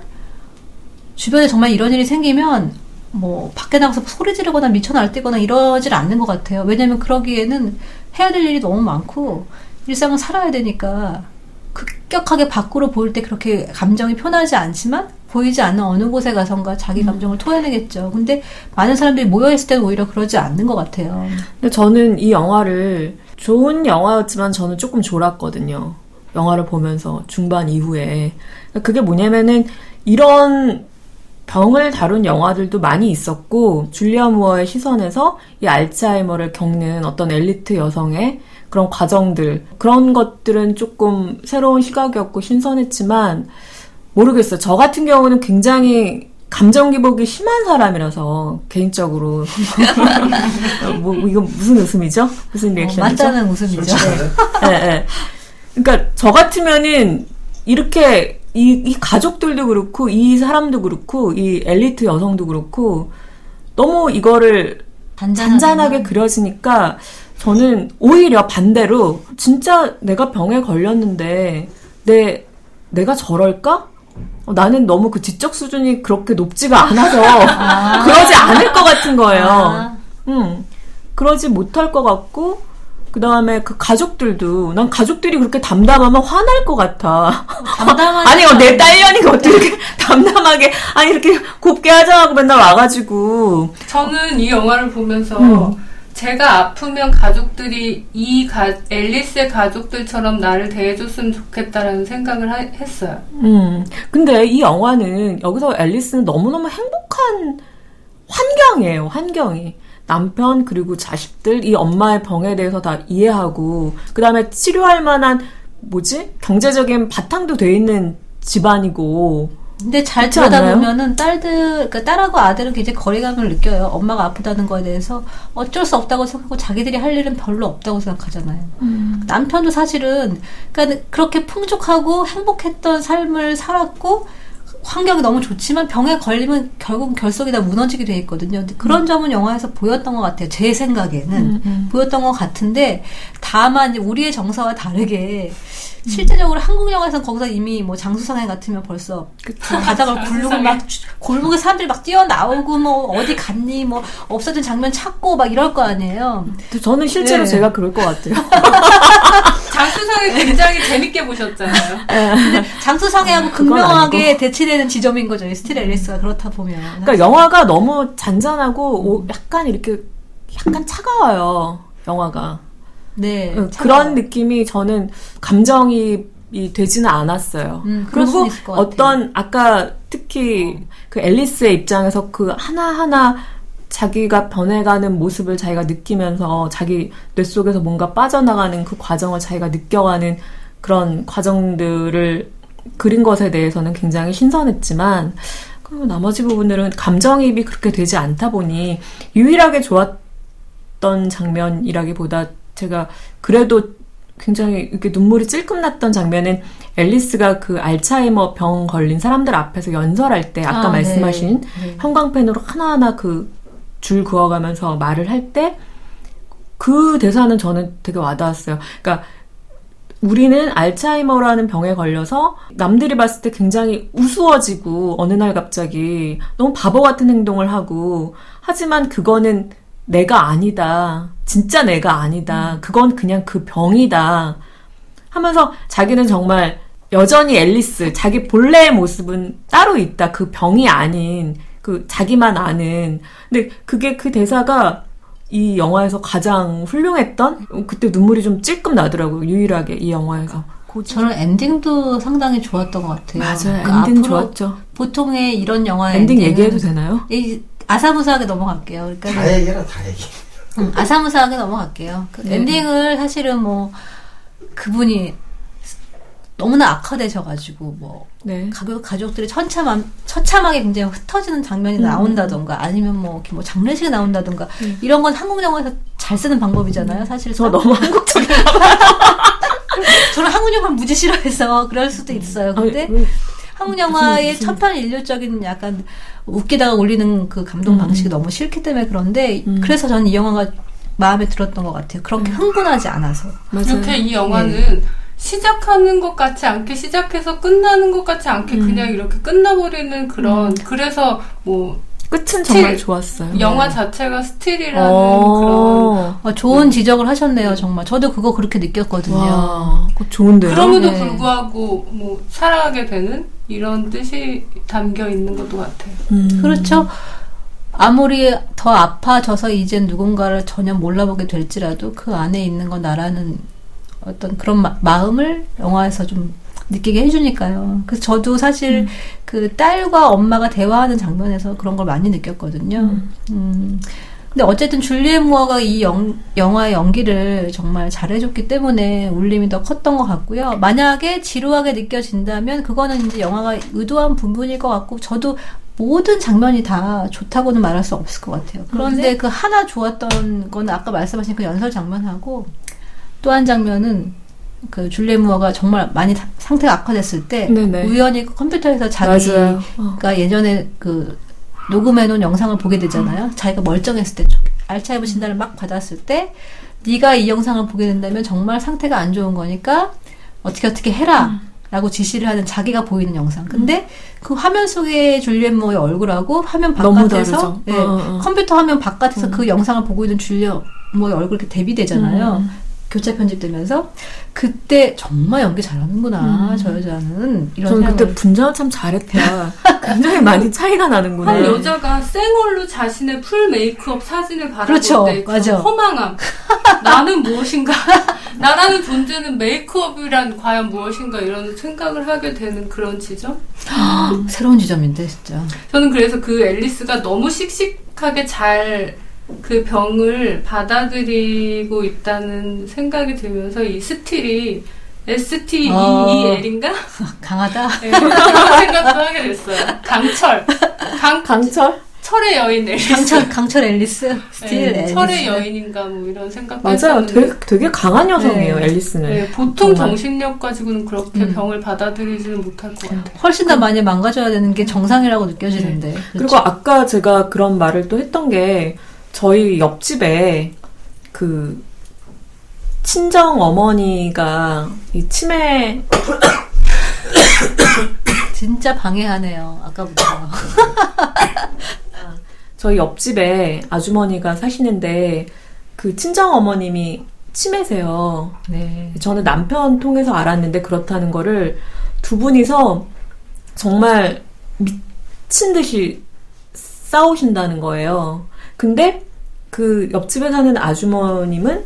주변에 정말 이런 일이 생기면 뭐 밖에 나가서 소리 지르거나 미쳐 날 뛰거나 이러질 않는 것 같아요. 왜냐면 그러기에는 해야 될 일이 너무 많고 일상을 살아야 되니까 급격하게 밖으로 보일 때 그렇게 감정이 표현하지 않지만 보이지 않는 어느 곳에 가선가 자기 감정을 토해내겠죠. 근데 많은 사람들이 모여있을 때는 오히려 그러지 않는 것 같아요. 근데 저는 이 영화를 좋은 영화였지만 저는 조금 졸았거든요. 영화를 보면서 중반 이후에. 그게 뭐냐면은 이런 병을 다룬 영화들도 많이 있었고 줄리아 무어의 시선에서 이 알츠하이머를 겪는 어떤 엘리트 여성의 그런 과정들 그런 것들은 조금 새로운 시각이었고 신선했지만 모르겠어요. 저 같은 경우는 굉장히 감정 기복이 심한 사람이라서 개인적으로 뭐 이거 무슨 웃음이죠? 무슨 어, 리액션이죠? 맞다는 웃음이죠. 예, 예. 그러니까 저 같으면은 이렇게 이, 이 가족들도 그렇고 이 사람도 그렇고 이 엘리트 여성도 그렇고 너무 이거를 잔잔하게 그려지니까 저는 오히려 반대로 진짜 내가 병에 걸렸는데 내 내가 저럴까? 어, 나는 너무 그 지적 수준이 그렇게 높지가 않아서 그러지 않을 것 같은 거예요. 아. 음, 그러지 못할 것 같고, 그 다음에 그 가족들도, 난 가족들이 그렇게 담담하면 화날 것 같아. 담담한 아니, 어, 내 딸년이가 어떻게 담담하게, 아니, 이렇게 곱게 하자고 맨날 와가지고. 저는 이 영화를 보면서 음. 제가 아프면 가족들이 이 가, 앨리스의 가족들처럼 나를 대해줬으면 좋겠다라는 생각을 하- 했어요. 음. 근데 이 영화는 여기서 앨리스는 너무너무 행복한 환경이에요, 환경이. 남편 그리고 자식들 이 엄마의 병에 대해서 다 이해하고 그다음에 치료할 만한 뭐지? 경제적인 바탕도 돼 있는 집안이고 근데 잘 그렇지 들여다 않나요? 보면은 딸들, 그러니까 딸하고 아들은 굉장히 거리감을 느껴요. 엄마가 아프다는 거에 대해서 어쩔 수 없다고 생각하고 자기들이 할 일은 별로 없다고 생각하잖아요. 남편도 사실은 그러니까 그렇게 풍족하고 행복했던 삶을 살았고 환경이 너무 좋지만 병에 걸리면 결국 결석이 다 무너지게 돼 있거든요. 근데 그런 점은 영화에서 보였던 것 같아요. 제 생각에는 보였던 것 같은데 다만 우리의 정서와 다르게 실제적으로 한국 영화에서는 거기서 이미 뭐 장수상해 같으면 벌써 바닥을 굴르고 막 주- 골목에 사람들이 막 뛰어나오고 뭐 어디 갔니 뭐 없어진 장면 찾고 막 이럴 거 아니에요. 저는 실제로 네. 제가 그럴 것 같아요. 장수상을 굉장히 재밌게 보셨잖아요. 장수상회하고 그건 극명하게 대치되는 지점인 거죠. 이 스틸 앨리스가 그렇다 보면. 그러니까 영화가 너무 잔잔하고 오- 약간 이렇게 약간 차가워요. 영화가. 네. 어, 차가워요. 그런 느낌이 저는 감정이입이 되지는 않았어요. 음, 그리고. 어떤 아까 특히 그 앨리스의 입장에서 그 하나하나 자기가 변해가는 모습을 자기가 느끼면서 자기 뇌 속에서 뭔가 빠져나가는 그 과정을 자기가 느껴가는 그런 과정들을 그린 것에 대해서는 굉장히 신선했지만 그리고 나머지 부분들은 감정이입이 그렇게 되지 않다 보니 유일하게 좋았던 장면이라기보다 제가 그래도 굉장히 이렇게 눈물이 찔끔 났던 장면은 앨리스가 그 알츠하이머 병 걸린 사람들 앞에서 연설할 때 아까 아, 말씀하신 네. 네. 형광펜으로 하나하나 그 줄 그어가면서 말을 할 때 그 대사는 저는 되게 와닿았어요. 그러니까 우리는 알츠하이머라는 병에 걸려서 남들이 봤을 때 굉장히 우스워지고 어느 날 갑자기 너무 바보 같은 행동을 하고 하지만 그거는 내가 아니다. 진짜 내가 아니다. 그건 그냥 그 병이다. 하면서 자기는 정말 여전히 앨리스, 자기 본래의 모습은 따로 있다. 그 병이 아닌, 그 자기만 아는. 근데 그게 그 대사가 이 영화에서 가장 훌륭했던? 그때 눈물이 좀 찔끔 나더라고요. 유일하게 이 영화에서. 저는 엔딩도 상당히 좋았던 것 같아요. 맞아요. 그러니까 엔딩 좋았죠. 보통의 이런 영화의 엔딩 얘기해도 되나요? 이 아사무사하게 넘어갈게요. 그러니까 다 얘기해라 다 얘기. 음, 아사무사하게 넘어갈게요. 그 네. 엔딩을 사실은 뭐 그분이 너무나 악화되셔가지고 뭐 네. 가족 가족들이 처참함 처참하게 굉장히 흩어지는 장면이 음. 나온다던가 아니면 뭐 이렇게 뭐 장례식에 나온다던가 이런 건 한국 영화에서 잘 쓰는 방법이잖아요. 사실 음. 저 너무 한국적인. 저는 한국 영화 무지 싫어해서 그럴 수도 있어요. 근데 아니, 음, 한국 영화의 무슨- 천편일률적인 약간 웃기다가 울리는 그 감동 방식이 너무 싫기 때문에 그런데 음. 그래서 저는 이 영화가 마음에 들었던 것 같아요. 그렇게 흥분하지 않아서. 맞아요. 이렇게 이 영화는 네. 시작하는 것 같지 않게 시작해서 끝나는 것 같지 않게 음. 그냥 이렇게 끝나버리는 그런 그래서 뭐 끝은 정말. 좋았어요. 영화 자체가 스틸이라는 그런 어. 어, 좋은 지적을 하셨네요, 정말. 저도 그거 그렇게 느꼈거든요. 와, 그거 좋은데요? 그럼에도 네. 불구하고 뭐 사랑하게 되는 이런 뜻이 담겨 있는 것도 같아요. 음. 그렇죠. 아무리 더 아파져서 이젠 누군가를 전혀 몰라보게 될지라도 그 안에 있는 건 나라는 어떤 그런 마, 마음을 영화에서 좀 느끼게 해주니까요. 그래서 저도 사실 그 딸과 엄마가 대화하는 장면에서 그런 걸 많이 느꼈거든요. 음. 근데 어쨌든 줄리엣 무어가 이 영, 영화의 연기를 정말 잘해줬기 때문에 울림이 더 컸던 것 같고요. 만약에 지루하게 느껴진다면 그거는 이제 영화가 의도한 부분일 것 같고 저도 모든 장면이 다 좋다고는 말할 수 없을 것 같아요. 그런데 그 하나 좋았던 건 아까 말씀하신 그 연설 장면하고 또 한 장면은 그 줄리엣 무어가 정말 많이 사- 상태가 악화됐을 때 네네. 우연히 그 컴퓨터에서 자기가. 어. 예전에 그 녹음해놓은 영상을 보게 되잖아요. 자기가 멀쩡했을 때 알츠하이머 진단을 막 받았을 때 네가 이 영상을 보게 된다면 정말 상태가 안 좋은 거니까 어떻게 어떻게 해라. 라고 지시를 하는 자기가 보이는 영상. 근데 그 화면 속에 줄리엣 모의 얼굴하고 화면 바깥에서. 예, 어, 어. 컴퓨터 화면 바깥에서 그 영상을 보고 있는 줄리엣 모의 얼굴 이렇게 대비되잖아요. 교차 편집되면서 그때 정말 연기 잘하는구나 저 여자는 이런 저는 그때 분장을 참 잘했다. 굉장히 많이 차이가 나는구나. 한 여자가 생얼로 자신의 full 메이크업 사진을 바라볼 그렇죠. 때그 맞아. 허망함. 나는 무엇인가? 나라는 존재는 메이크업이란 과연 무엇인가 이런 생각을 하게 되는 그런 지점? 새로운 지점인데 진짜 저는 그래서 그 앨리스가 너무 씩씩하게 잘 그 병을 받아들이고 있다는 생각이 들면서 이 스틸이 S-T-E-E-L인가? 강하다 네, 그런 생각도 하게 됐어요. 강철. 강, 강철? 철의 여인 앨리스. 강철 강철 앨리스 스틸 네, 앨리스 철의 여인인가 뭐 이런 생각도 맞아요. 되게, 되게 강한 여성이에요, 네. 앨리스는. 네, 보통 정말. 정신력 가지고는 그렇게 음. 병을 받아들이지는 못할 것 같아요. 훨씬 더 많이 망가져야 되는 게 정상이라고 느껴지는데 그리고 아까 제가 그런 말을 또 했던 게 저희 옆집에 그 친정 어머니가 이 치매 진짜 방해하네요 아까부터 저희 옆집에 아주머니가 사시는데 그 친정 어머님이 치매세요. 네 저는 남편 통해서 알았는데 그렇다는 거를 두 분이서 정말 미친 듯이 싸우신다는 거예요. 근데 그 옆집에 사는 아주머님은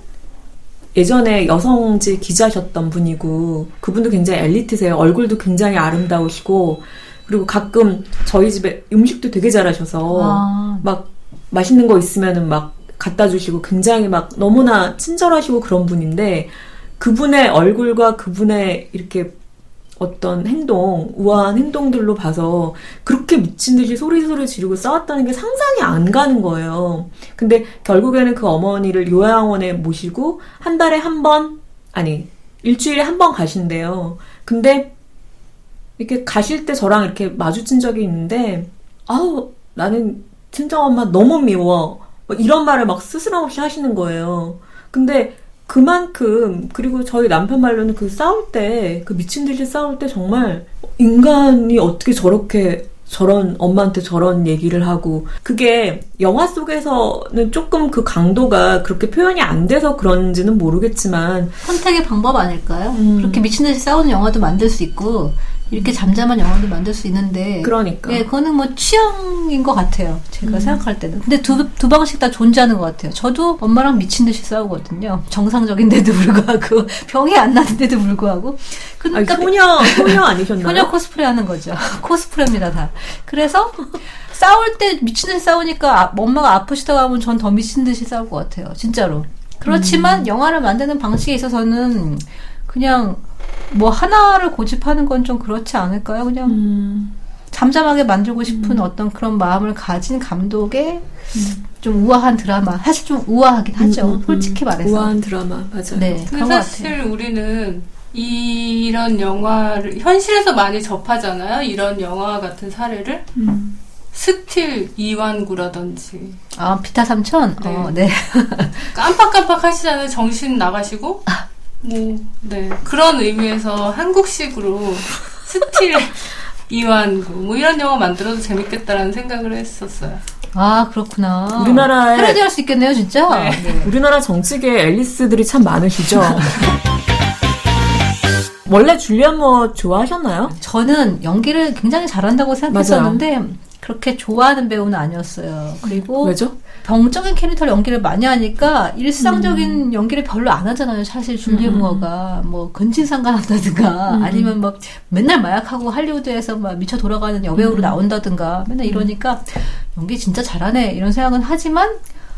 예전에 여성지 기자셨던 분이고 그분도 굉장히 엘리트세요. 얼굴도 굉장히 아름다우시고 그리고 가끔 저희 집에 음식도 되게 잘하셔서 아, 막 맛있는 거 있으면은 막 갖다 주시고 굉장히 막 너무나 친절하시고 그런 분인데 그분의 얼굴과 그분의 이렇게 어떤 행동, 우아한 행동들로 봐서 그렇게 미친 듯이 소리소리 지르고 싸웠다는 게 상상이 안 가는 거예요. 근데 결국에는 그 어머니를 요양원에 모시고 한 달에 한 번, 아니, 일주일에 한 번 가신대요. 근데 이렇게 가실 때 저랑 이렇게 마주친 적이 있는데, 아우, 나는 친정엄마 너무 미워. 뭐 이런 말을 막 스스럼 없이 하시는 거예요. 근데 그만큼, 그리고 저희 남편 말로는 그 싸울 때, 그 미친 듯이 싸울 때 정말 인간이 어떻게 저렇게 저런 엄마한테 저런 얘기를 하고 그게 영화 속에서는 조금 그 강도가 그렇게 표현이 안 돼서 그런지는 모르겠지만 선택의 방법 아닐까요? 음. 그렇게 미친 듯이 싸우는 영화도 만들 수 있고 이렇게 잠잠한 영화도 만들 수 있는데 그러니까 예, 그거는 뭐 취향인 것 같아요. 제가 음. 생각할 때는. 근데 두, 두 방식 다 존재하는 것 같아요. 저도 엄마랑 미친 듯이 싸우거든요. 정상적인데도 불구하고, 병이 안 나는데도 불구하고. 아니, 그러니까 효녀 효녀 아니셨나요? 효녀 코스프레 하는 거죠. 코스프레입니다, 다. 그래서 싸울 때 미친 듯이 싸우니까 아- 엄마가 아프시다고 하면 전 더 미친 듯이 싸울 것 같아요. 진짜로. 그렇지만 음. 영화를 만드는 방식에 있어서는 그냥 뭐 하나를 고집하는 건 좀 그렇지 않을까요? 그냥 음. 잠잠하게 만들고 싶은 어떤 그런 마음을 가진 감독의 좀 우아한 드라마. 사실 좀 우아하긴 하죠. 음, 음, 음. 솔직히 말해서. 우아한 드라마 맞아요. 네, 그런 것 사실 같아요. 우리는 이런 영화를 현실에서 많이 접하잖아요. 이런 영화 같은 사례를 음. 스틸 이완구라든지 아, 비타 삼천? 네. 어, 네. 깜빡깜빡 하시잖아요. 정신 나가시고 뭐 네 그런 의미에서 한국식으로 스틸 이완구 뭐 이런 영화 만들어도 재밌겠다라는 생각을 했었어요. 아, 그렇구나. 우리나라에- 패러디 할수 있겠네요, 진짜. 네. 네. 우리나라 정치계 앨리스들이 참 많으시죠. 원래 줄리안 모 좋아하셨나요? 저는 연기를 굉장히 잘한다고 생각했었는데, 그렇게 좋아하는 배우는 아니었어요. 그리고 왜죠? 병적인 캐릭터를 연기를 많이 하니까 일상적인 연기를 별로 안 하잖아요. 사실 줄리에 음. 무어가 뭐 근친상간 한다든가 음. 아니면 뭐 맨날 마약하고 할리우드에서 막 미쳐 돌아가는 여배우로 음. 나온다든가 맨날 이러니까 연기 진짜 잘하네 이런 생각은 하지만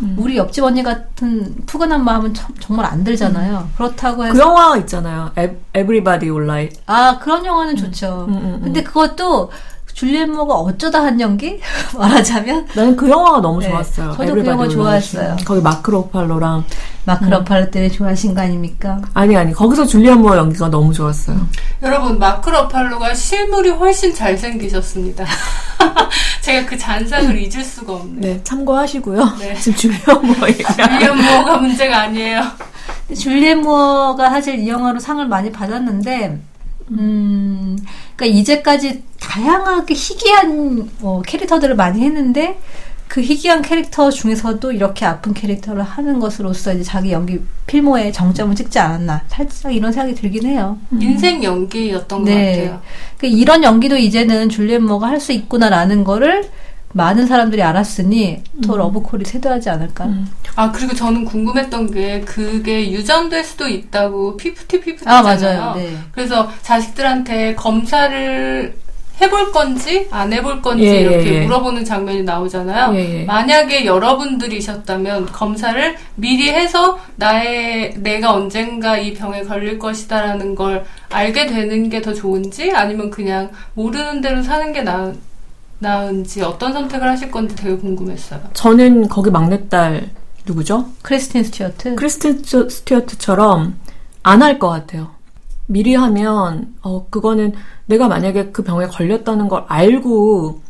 음. 우리 옆집 언니 같은 푸근한 마음은 참- 정말 안 들잖아요. 그렇다고 해서 그 영화 있잖아요. 에, Everybody Will Lie. 아 그런 영화는 좋죠. 음, 음, 음. 근데 그것도 줄리엔 모가 어쩌다 한 연기 말하자면 나는 그 영화가 너무 네, 좋았어요. 저도 그 영화. 좋아했어요. 거기 마크 로팔로랑 마크 러팔로 때문에 좋아하신 거 아닙니까? 아니 아니 거기서 줄리안 모 연기가 너무 좋았어요. 여러분 마크 러팔로가 실물이 훨씬 잘생기셨습니다. 제가 그 잔상을 잊을 수가 없네요. 네 참고하시고요. 네. 지금 줄리안 모 윌리엄 모어가 문제가 아니에요. 줄리엔 무어가 사실 이 영화로 상을 많이 받았는데, 음, 그러니까 이제까지 다양하게 희귀한 어, 캐릭터들을 많이 했는데, 그 희귀한 캐릭터 중에서도 이렇게 아픈 캐릭터를 하는 것으로서 이제 자기 연기 필모에 정점을 찍지 않았나 살짝 이런 생각이 들긴 해요. 인생 연기였던 네. 것 같아요. 그 이런 연기도 이제는 줄리엣 모가 할 수 있구나라는 거를 많은 사람들이 알았으니 더 러브콜이 쇄도하지 않을까. 아 그리고 저는 궁금했던 게 그게 유전될 수도 있다고 fifty fifty 아 잖아요. 맞아요. 네. 그래서 자식들한테 검사를 해볼 건지 안 해볼 건지 예, 이렇게 예, 예. 물어보는 장면이 나오잖아요. 예, 예. 만약에 여러분들이셨다면 검사를 미리 해서 나의 내가 언젠가 이 병에 걸릴 것이다라는 걸 알게 되는 게 더 좋은지 아니면 그냥 모르는 대로 사는 게 나, 나은지 어떤 선택을 하실 건지 되게 궁금했어요. 저는 거기 막내딸 누구죠? 크리스틴 스튜어트. 크리스틴 스튜- 스튜어트처럼 안 할 것 같아요. 미리 하면 어 그거는 내가 만약에 그 병에 걸렸다는 걸 알고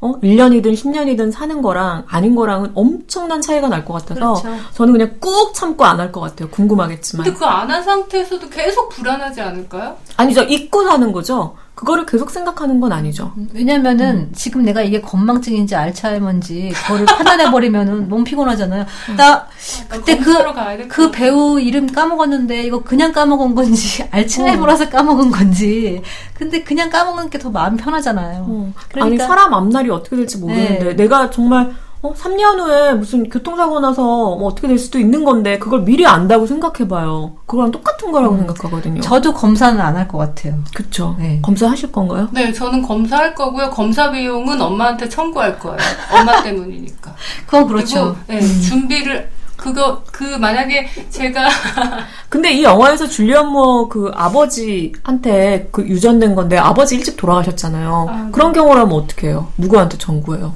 어 1년이든 10년이든 사는 거랑 아닌 거랑은 엄청난 차이가 날 것 같아서 그렇죠. 저는 그냥 꾹 참고 안 할 것 같아요. 궁금하겠지만. 근데 그거 안한 상태에서도 계속 불안하지 않을까요? 아니죠. 잊고 사는 거죠. 그거를 계속 생각하는 건 아니죠. 왜냐면은 지금 내가 이게 건망증인지 알츠하이머인지 그거를 판단해 버리면은 너무 피곤하잖아요. 나 그때 그, 검사로 가야 될것 그. 배우 이름 까먹었는데 이거 그냥 까먹은 건지 알츠하이머라서 까먹은 건지 근데 그냥 까먹는 게 더 마음 편하잖아요. 어. 그러니까- 아니 사람 앞날이 어떻게 될지 모르는데 네. 내가 정말 어, 3년 후에 무슨 교통사고 나서 뭐 어떻게 될 수도 있는 건데 그걸 미리 안다고 생각해봐요. 그거랑 똑같은 거라고 생각하거든요. 음. 저도 검사는 안 할 것 같아요. 그쵸. 네. 검사하실 건가요? 네, 저는 검사할 거고요. 검사 비용은 엄마한테 청구할 거예요. 엄마 때문이니까. 그건 그렇죠. 그리고 네, 준비를 그거 그 만약에 제가 근데 이 영화에서 줄리언 모어 그 아버지한테 그 유전된 건데 아버지 일찍 돌아가셨잖아요. 아, 네. 그런 경우라면 어떻게 해요? 누구한테 청구해요?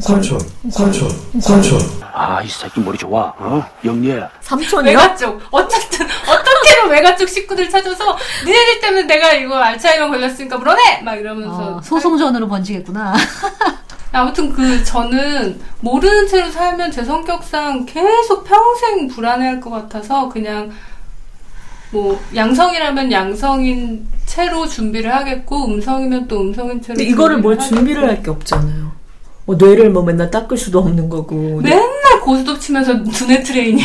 삼촌, 삼촌, 삼촌. 아, 이 새끼 머리 좋아. 어? 영리해. 삼촌이요? 외가족 어쨌든 어떻게든 외가족 식구들 찾아서 니네들 때문에 내가 이거 알츠하이머 걸렸으니까 물어내 막 이러면서 어, 소송전으로 번지겠구나. 아무튼 그 저는 모르는 채로 살면 제 성격상 계속 평생 불안해할 것 같아서 그냥 뭐 양성이라면 양성인 채로 준비를 하겠고 음성이면 또 음성인 채로 근데 이거를 뭘 하겠고. 준비를 할 게 없잖아요. 뭐 뇌를 뭐 맨날 닦을 수도 없는 거고. 맨날 고스톱 치면서 두뇌 트레이닝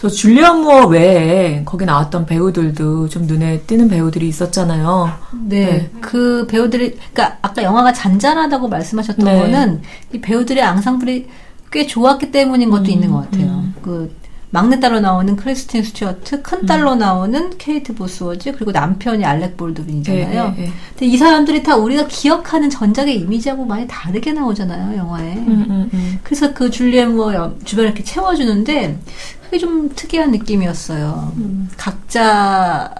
저 줄리언 무어 외에 거기 나왔던 배우들도 좀 눈에 띄는 배우들이 있었잖아요. 네, 네. 그 배우들이, 그러니까 아까 영화가 잔잔하다고 말씀하셨던 네. 거는 이 배우들의 앙상블이 꽤 좋았기 때문인 것도 있는 것 같아요. 그 막내딸로 나오는 크리스틴 스튜어트, 큰딸로 나오는 케이트 보스워즈, 그리고 남편이 알렉 볼드윈이잖아요. 예, 예, 예. 근데 이 사람들이 다 우리가 기억하는 전작의 이미지하고 많이 다르게 나오잖아요, 영화에. 음, 음, 음. 그래서 그 줄리엣 무어 여- 주변을 이렇게 채워주는데 그게 좀 특이한 느낌이었어요. 각자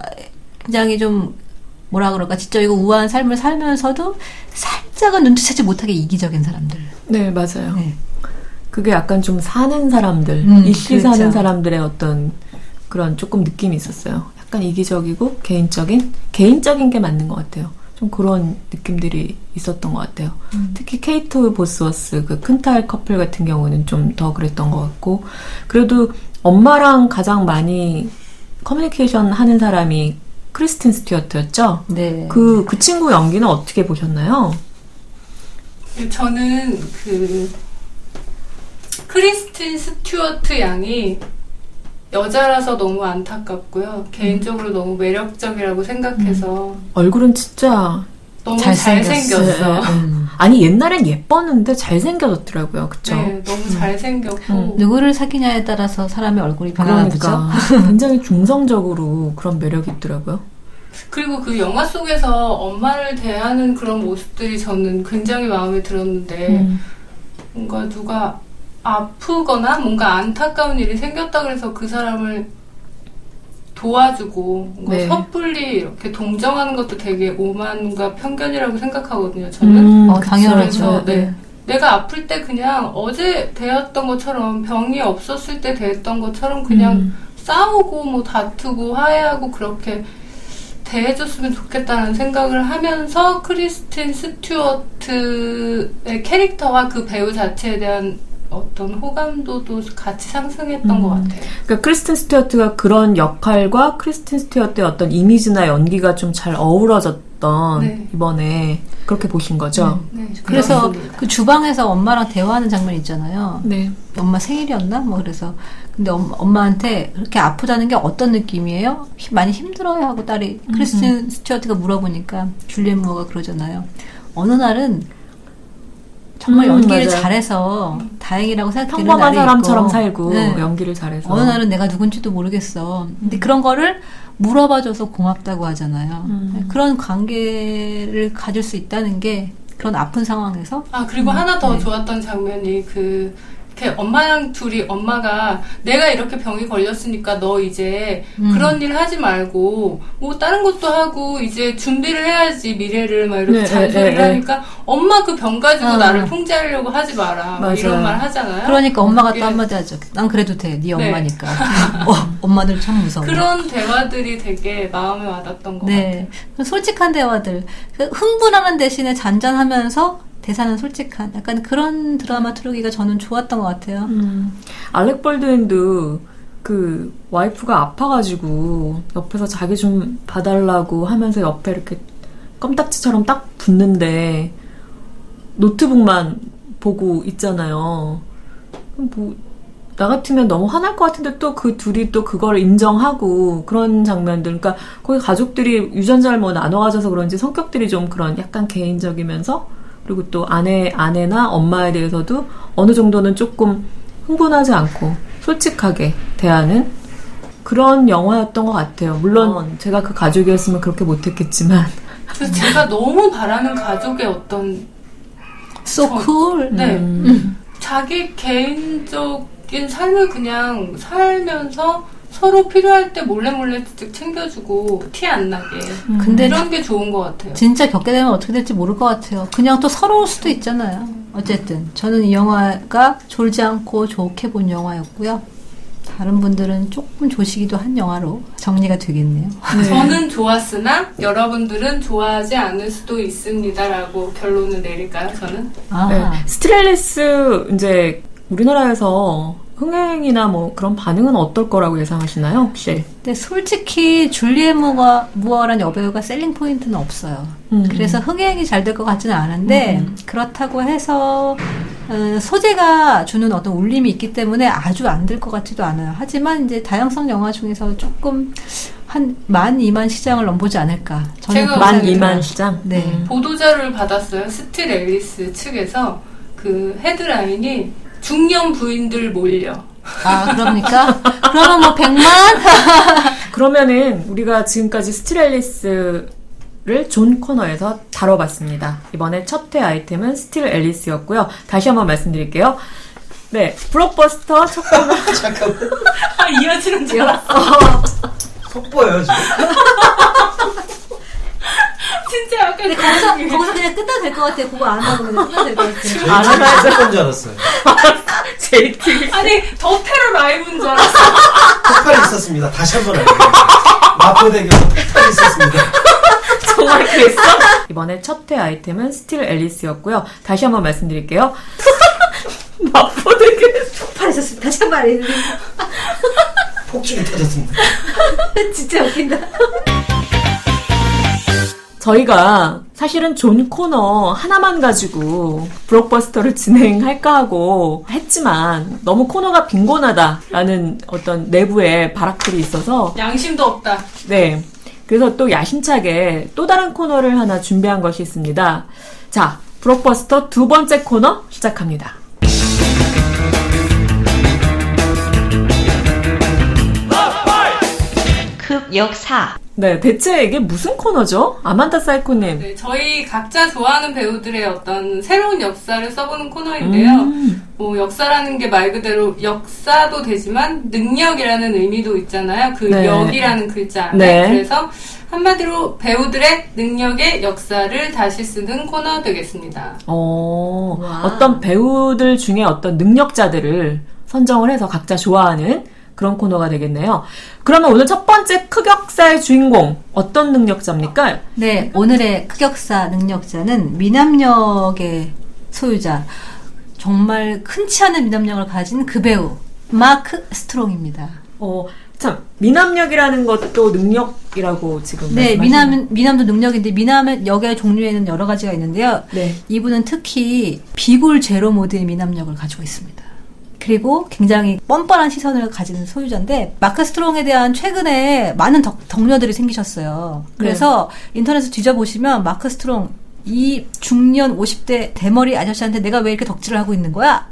굉장히 좀 뭐라 그럴까 지적이고 우아한 삶을 살면서도 살짝은 눈치채지 못하게 이기적인 사람들. 네, 맞아요. 네. 그게 약간 좀 사는 사람들, 음, 이씨 그렇죠. 사는 사람들의 어떤 그런 조금 느낌이 있었어요. 약간 이기적이고 개인적인, 개인적인 게 맞는 것 같아요. 좀 그런 느낌들이 있었던 것 같아요. 음. 특히 케이트 보스워스 그 큰딸 커플 같은 경우는 좀 더 그랬던 것 같고, 그래도 엄마랑 가장 많이 커뮤니케이션 하는 사람이 크리스틴 스튜어트였죠? 네. 그, 그 친구 연기는 어떻게 보셨나요? 저는 그 크리스틴 스튜어트 양이 여자라서 너무 안타깝고요. 개인적으로 너무 매력적이라고 생각해서 얼굴은 진짜 너무 잘생겼어요. 잘생겼어. 음. 아니 옛날엔 예뻤는데 잘생겨졌더라고요. 그쵸? 네, 너무 잘생겼고 음. 누구를 사귀냐에 따라서 사람의 얼굴이 변하나. 그러니까 굉장히 중성적으로 그런 매력이 있더라고요. 그리고 그 영화 속에서 엄마를 대하는 그런 모습들이 저는 굉장히 마음에 들었는데 음. 뭔가 누가 아프거나 뭔가 안타까운 일이 생겼다 그래서 그 사람을 도와주고 뭔가 네. 섣불리 이렇게 동정하는 것도 되게 오만과 편견이라고 생각하거든요. 저는 음, 어. 당연하죠. 그래서 네. 내가 아플 때 그냥 어제 대했던 것처럼 병이 없었을 때 대했던 것처럼 그냥 음. 싸우고 뭐 다투고 화해하고 그렇게 대해줬으면 좋겠다는 생각을 하면서 크리스틴 스튜어트의 캐릭터와 그 배우 자체에 대한 어떤 호감도도 같이 상승했던 음. 것 같아요. 그러니까 크리스틴 스튜어트가 그런 역할과 크리스틴 스튜어트의 어떤 이미지나 연기가 좀 잘 어우러졌던 네. 이번에 그렇게 보신 거죠? 네, 그래서 그렇습니다. 그 주방에서 엄마랑 대화하는 장면 있잖아요. 네. 엄마 생일이었나? 뭐 그래서 근데 엄, 엄마한테 그렇게 아프다는 게 어떤 느낌이에요? 히- 많이 힘들어요 하고 딸이 크리스틴 스튜어트가 물어보니까 줄리엔 무어가 그러잖아요. 어느 날은 정말 음, 연기를 맞아요. 잘해서 다행이라고 생각되는 평범한 사람처럼 있고, 살고 네. 연기를 잘해서 어느 날은 내가 누군지도 모르겠어. 근데 그런 거를 물어봐줘서 고맙다고 하잖아요. 음. 그런 관계를 가질 수 있다는 게 그런 아픈 상황에서 아 그리고 하나 더 네. 좋았던 장면이 그 이렇게 엄마랑 둘이 엄마가 내가 이렇게 병이 걸렸으니까 너 이제 음. 그런 일 하지 말고 뭐 다른 것도 하고 이제 준비를 해야지 미래를 막 이렇게 네, 잔소리를 네, 네, 하니까 엄마 그 병 가지고 아. 나를 통제하려고 하지 마라 뭐 맞아요. 이런 말 하잖아요. 그러니까 엄마가 또 예. 한마디 하죠. 난 그래도 돼. 네 네. 엄마니까. 어, 엄마들 참 무서워. 그런 대화들이 되게 마음에 와닿던 것 같아요. 네. 그 솔직한 대화들. 그 흥분하는 대신에 잔잔하면서 대사는 솔직한 약간 그런 드라마 트로기가 저는 좋았던 것 같아요. 음. 알렉 볼드윈도 그 와이프가 아파가지고 옆에서 자기 좀 봐달라고 하면서 옆에 이렇게 껌딱지처럼 딱 붙는데 노트북만 보고 있잖아요. 뭐, 나 같으면 너무 화날 것 같은데 또 그 둘이 또 그걸 인정하고 그런 장면들. 그러니까 거기 가족들이 유전자를 뭐 나눠 가져서 그런지 성격들이 좀 그런 약간 개인적이면서 그리고 또 아내, 아내나 엄마에 대해서도 어느 정도는 조금 흥분하지 않고 솔직하게 대하는 그런 영화였던 것 같아요. 물론 제가 그 가족이었으면 그렇게 못했겠지만. 그래서 제가 너무 바라는 가족의 어떤 So 저- cool. 네. 음. 자기 개인적인 삶을 그냥 살면서 서로 필요할 때 몰래 몰래 챙겨주고 티 안 나게 근데 이런 게 좋은 것 같아요. 진짜 겪게 되면 어떻게 될지 모를 것 같아요. 그냥 또 서러울 수도 있잖아요. 어쨌든 저는 이 영화가 졸지 않고 좋게 본 영화였고요. 다른 분들은 조금 조시기도 한 영화로 정리가 되겠네요. 저는 좋았으나 여러분들은 좋아하지 않을 수도 있습니다라고 결론을 내릴까요? 저는 아, 네. 스틸 앨리스 이제 우리나라에서 흥행이나 뭐 그런 반응은 어떨 거라고 예상하시나요, 혹시? 근데 솔직히 줄리에 무어, 무어란 여배우가 selling point는 없어요. 음. 그래서 흥행이 잘 될 것 같지는 않은데 그렇다고 해서 어, 소재가 주는 어떤 울림이 있기 때문에 아주 안 될 것 같지도 않아요. 하지만 이제 다양성 영화 중에서 조금 한 만, 이만 시장을 넘보지 않을까. 저는 제가 만 이만. 시장? 네. 음. 보도자료를 받았어요. 스틸 앨리스 측에서 그 헤드라인이 중년 부인들 몰려. 아, 그럽니까? 그러면 뭐 100만? 그러면은 우리가 지금까지 스틸 앨리스 를 존 코너에서 다뤄봤습니다. 이번에 첫 회 아이템은 스틸 앨리스였고요. 다시 한번 말씀드릴게요. 네, 블록버스터 첫 코너. 잠깐만. 아 이어지는 줄 알았어. 속보예요, 지금. 진짜 약간 근데 거기서, 거기서 그냥 끝나도 될것 같아요. 그거 안 하고 그냥 끝나도 될것 같아요. 알아봐야죠. 속보인 줄 알았어요. JTBC. 아니 더 테러 라이브인 줄 알았어. 폭발이 있었습니다. 다시 한번 알려드립니다. 마포대교에서 폭발이 있었습니다. 정말 그랬어? 이번에 첫회 아이템은 스틸 앨리스였고요. 다시 한번 말씀드릴게요. 마포대교. 폭발했었습니다. 다시 한번 알려드리면 폭죽이 터졌습니다. 진짜 웃긴다. 저희가 사실은 존 코너 하나만 가지고 블록버스터를 진행할까 하고 했지만 너무 코너가 빈곤하다라는 어떤 내부의 발악들이 있어서 양심도 없다. 네. 그래서 또 야심차게 또 다른 코너를 하나 준비한 것이 있습니다. 자, 블록버스터 두 번째 코너 시작합니다. 역사 네, 대체 이게 무슨 코너죠? 아만다 사이코님. 네, 저희 각자 좋아하는 배우들의 어떤 새로운 역사를 써보는 코너인데요. 음. 뭐 역사라는 게 말 그대로 역사도 되지만 능력이라는 의미도 있잖아요. 그 네. 역이라는 글자 안에. 네. 그래서 한마디로 배우들의 능력의 역사를 다시 쓰는 코너 되겠습니다. 어, 와. 어떤 배우들 중에 어떤 능력자들을 선정을 해서 각자 좋아하는 그런 코너가 되겠네요. 그러면 오늘 첫 번째 흑역사의 주인공 어떤 능력자입니까? 네, 오늘의 흑역사 능력자는 미남력의 소유자. 정말 흔치 않은 미남력을 가진 그 배우, 마크 스트롱입니다. 어, 참 미남력이라는 것도 능력이라고 지금 네, 미남, 미남도 능력인데, 미남력의 종류에는 여러 가지가 있는데요. 네. 이분은 특히 비굴 제로 모드의 미남력을 가지고 있습니다. 그리고 굉장히 뻔뻔한 시선을 가지는 소유자인데 마크 스트롱에 대한 최근에 많은 덕, 덕녀들이 생기셨어요. 그래서 인터넷에 뒤져보시면 마크 스트롱 이 중년 50대 대머리 아저씨한테 내가 왜 이렇게 덕질을 하고 있는 거야?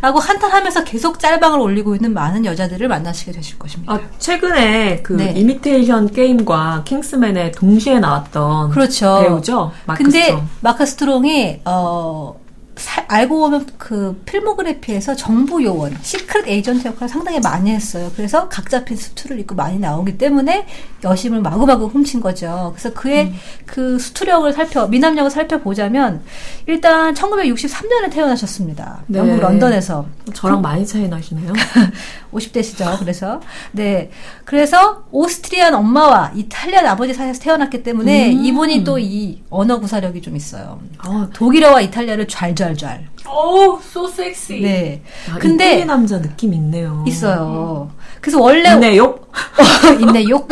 라고 한탄하면서 계속 짤방을 올리고 있는 많은 여자들을 만나시게 되실 것입니다. 아, 최근에 그 네. 이미테이션 게임과 킹스맨에 동시에 나왔던 그렇죠. 배우죠. 마크 근데 스트롱. 마크 스트롱이 어 사- 알고 보면 그 필모그래피에서 정부 요원, secret agent 역할을 상당히 많이 했어요. 그래서 각 잡힌 수트를 입고 많이 나오기 때문에 여심을 마구마구 훔친 거죠. 그래서 그의 음. 그 수트력을 살펴 미남력을 살펴보자면 일단 1963년에 태어나셨습니다. 네. 영국 런던에서 저랑 많이 차이 나시네요. 50대시죠. 그래서 네, 그래서 오스트리안 엄마와 이탈리안 아버지 사이에서 태어났기 때문에 음. 이분이 또 이 언어 구사력이 좀 있어요. 아, 독일어와 이탈리아를 잘잘 잘. 오, so sexy. 네. 아, 근데 이태리 남자 느낌 있네요. 있어요. 그래서 원래 있네요. 있네요.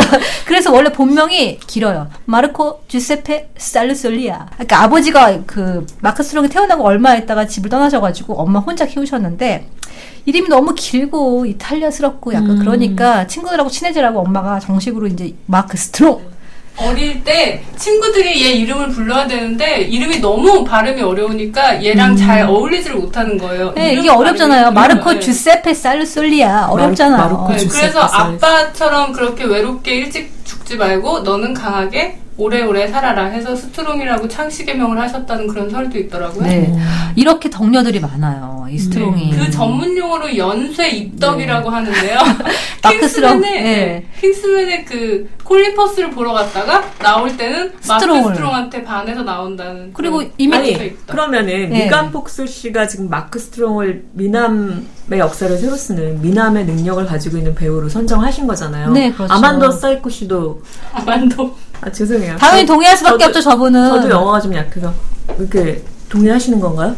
그래서 원래 본명이 길어요. 마르코 주세페 살루솔리아. 그러니까 아버지가 그 마크 스트롱이 태어나고 얼마 있다가 집을 떠나셔가지고 엄마 혼자 키우셨는데 이름이 너무 길고 이탈리아스럽고 약간 음. 그러니까 친구들하고 친해지라고 엄마가 정식으로 이제 마크 스트롱. 어릴 때 친구들이 얘 이름을 불러야 되는데 이름이 너무 발음이 어려우니까 얘랑 잘 어울리지를 못하는 거예요. 네, 이게 어렵잖아요. 마르코 네. 주세페 살루솔리아 어렵잖아요. 마르코 네, 주세페 그래서 살. 아빠처럼 그렇게 외롭게 일찍 죽지 말고 너는 강하게 오래오래 살아라 해서 스트롱이라고 창씨개명을 하셨다는 그런 설도 있더라고요. 네. 이렇게 덕녀들이 많아요. 이 스트롱이. 그 전문 용어로 연쇄 입덕이라고 하는데요. 마크 스트롱, 킹스맨의 네. 네, 킹스맨의 그 콜린 퍼스를 보러 갔다가 나올 때는 스트롱을. 마크 스트롱한테 반해서 나온다는 그리고 이미- 아니 있다. 그러면은 네. 미간 폭스 씨가 지금 마크 스트롱을 미남의 역사를 새로 쓰는 미남의 능력을 가지고 있는 배우로 선정하신 거잖아요. 네, 그렇죠. 아만더 사이코 씨도 아만도 아 죄송해요. 당연히 저- 동의할 수밖에 저도- 없죠, 저분은. 저도 영어가 좀 약해서 이렇게 동의하시는 건가요?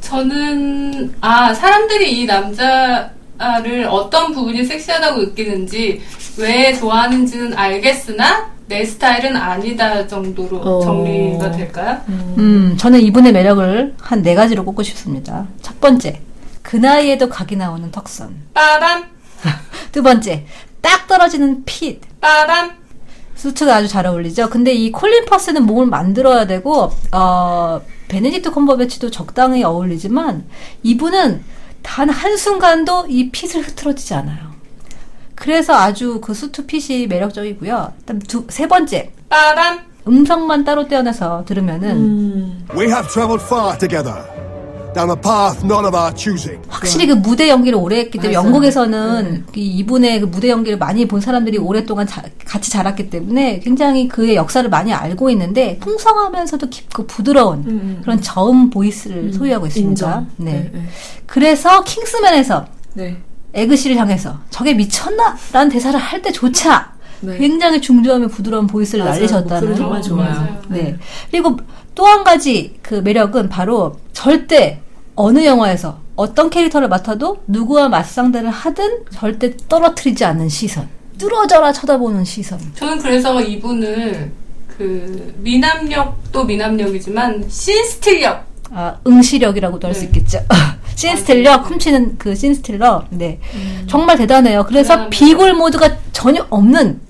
저는 아 사람들이 이 남자를 어떤 부분이 섹시하다고 느끼는지 왜 좋아하는지는 알겠으나 내 스타일은 아니다 정도로 어. 정리가 될까요? 음, 저는 이분의 매력을 한 네 가지로 꼽고 싶습니다. 첫 번째, 그 나이에도 각이 나오는 턱선. 빠밤 두 번째, 딱 떨어지는 핏. 빠밤 수트가 아주 잘 어울리죠. 근데 이 콜린 퍼스는 몸을 만들어야 되고, 어, 베네딕트 컴버배치도 적당히 어울리지만, 이분은 단 한순간도 이 fit을 흐트러지지 않아요. 그래서 아주 그 수트 핏이 매력적이고요. 그다음 두, 세 번째, 빠밤 음성만 따로 떼어내서 들으면은, 음. We have traveled far together, down a path none of our choosing. 확실히 그 무대 연기를 오래 했기 때문에 맞아요. 영국에서는 이 이분의 그 무대 연기를 많이 본 사람들이 오랫동안 자- 같이 자랐기 때문에 굉장히 그의 역사를 많이 알고 있는데 풍성하면서도 깊고 부드러운 음. 그런 저음 voice를 소유하고 있습니다. 네. 네, 네. 그래서 킹스맨에서 네. 에그시를 향해서 저게 미쳤나? 라는 대사를 할 때조차 네. 굉장히 중저음의 부드러운 보이스를 맞아요. 날리셨다는 정말 좋아요. 맞아요. 네. 그리고 또 한 가지 그 매력은 바로 절대 어느 영화에서 어떤 캐릭터를 맡아도 누구와 맞상대를 하든 절대 떨어뜨리지 않는 시선. 뚫어져라 쳐다보는 시선. 저는 그래서 이분을 그 미남력도 미남력이지만 신스틸력 아, 응시력이라고도 할수 네. 있겠죠. scene stealer, 훔치는 그 scene stealer. 네. 음. 정말 대단해요. 그래서 대단합니다. 비굴 모드가 전혀 없는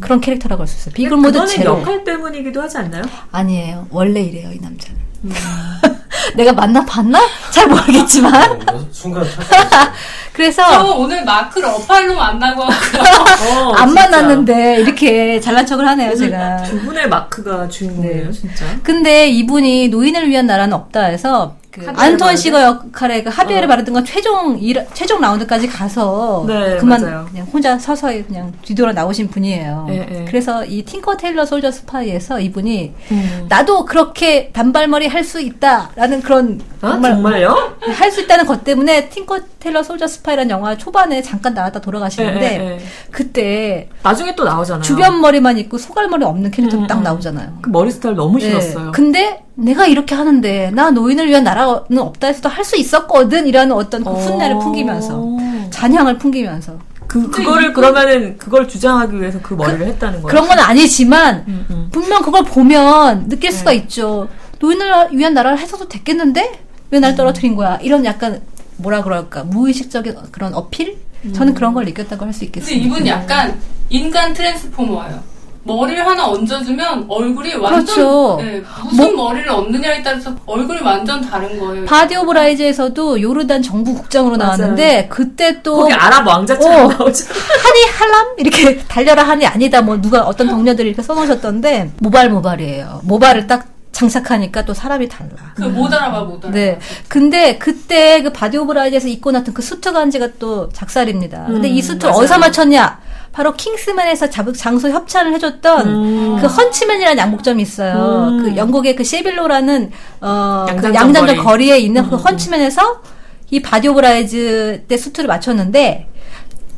그런 캐릭터라고 할 수 있어요. 비굴 모드 제로. 역할 때문이기도 하지 않나요? 아니에요. 원래 이래요, 이 남자는. 음. 내가 만나 봤나? 잘 모르겠지만. 순간 착각했어요. 그래서 저 오늘 마크 러팔로 만나고 어, 안 진짜. 만났는데 이렇게 잘난 척을 하네요, 제가. 두 분의 마크가 주인공이에요, 네. 진짜. 근데 이분이 노인을 위한 나라는 없다 해서 그 안톤? 시거 역할의 그 하비에르 어. 바르든과 최종 일, 최종 라운드까지 가서 네, 그만 맞아요. 그냥 혼자 서서히 그냥 뒤돌아 나오신 분이에요. 예, 예. 그래서 이 팅커 테일러 솔저 스파이에서 이분이 음. 나도 그렇게 단발머리 할 수 있다라는 그런 아, 정말 요? 할 수 있다는 것 때문에 팅커 테일러 솔저 스파이라는 영화 초반에 잠깐 나왔다 돌아가시는데 예. 그때 나중에 또 나오잖아요. 주변 머리만 있고 소갈머리 없는 캐릭터가 음, 딱 음. 나오잖아요. 그 머리 스타일 너무 네. 싫었어요. 근데 내가 이렇게 하는데 나 노인을 위한 나라는 없다 해서도 할 수 있었거든 이라는 어떤 그 훈내를 어. 풍기면서 잔향을 풍기면서 그그 그거를 그러면은 그걸 주장하기 위해서 그 머리를 했다는 거예요. 그런 건 아니지만 음, 음. 분명 그걸 보면 느낄 수가 있죠. 노인을 위한 나라를 해서도 됐겠는데 왜 날 떨어뜨린 거야? 이런 약간 뭐라 그럴까 무의식적인 그런 어필? 저는 그런 걸 느꼈다고 할수 근데 있겠습니다. 이분 약간 인간 트랜스포머예요. 머리를 하나 얹어주면 얼굴이 완전 그렇죠. 네, 무슨 머리를 얹느냐에 따라서 얼굴이 완전 다른 거예요. 바디 오브 라이즈에서도 요르단 정부 국장으로 맞아요. 나왔는데 그때 또 거기 아랍 왕자처럼 어. 나오죠. 하니 살람 이렇게 달려라 하니 아니다 뭐 누가 어떤 동료들이 이렇게 써놓으셨던데 모발 모발이에요. 모발을 딱 장착하니까 또 사람이 달라. 그 못 알아봐 못 알아봐. 네. 근데 그때 그 바디 오브 라이즈에서 입고 나왔던 그 수트 간지가 또 작살입니다. 근데 이 음, 수트 맞아요. 어디서 맞췄냐? 바로 킹스맨에서 잡- 장소 협찬을 해줬던 음. 그 헌츠맨이라는 양복점이 있어요. 음. 그 영국의 그 새빌로라는 어, 그 양장점 양장점 거리. 거리 에 있는 그 음. 헌츠맨에서 이 바디 오브 라이즈 때 수트를 맞췄는데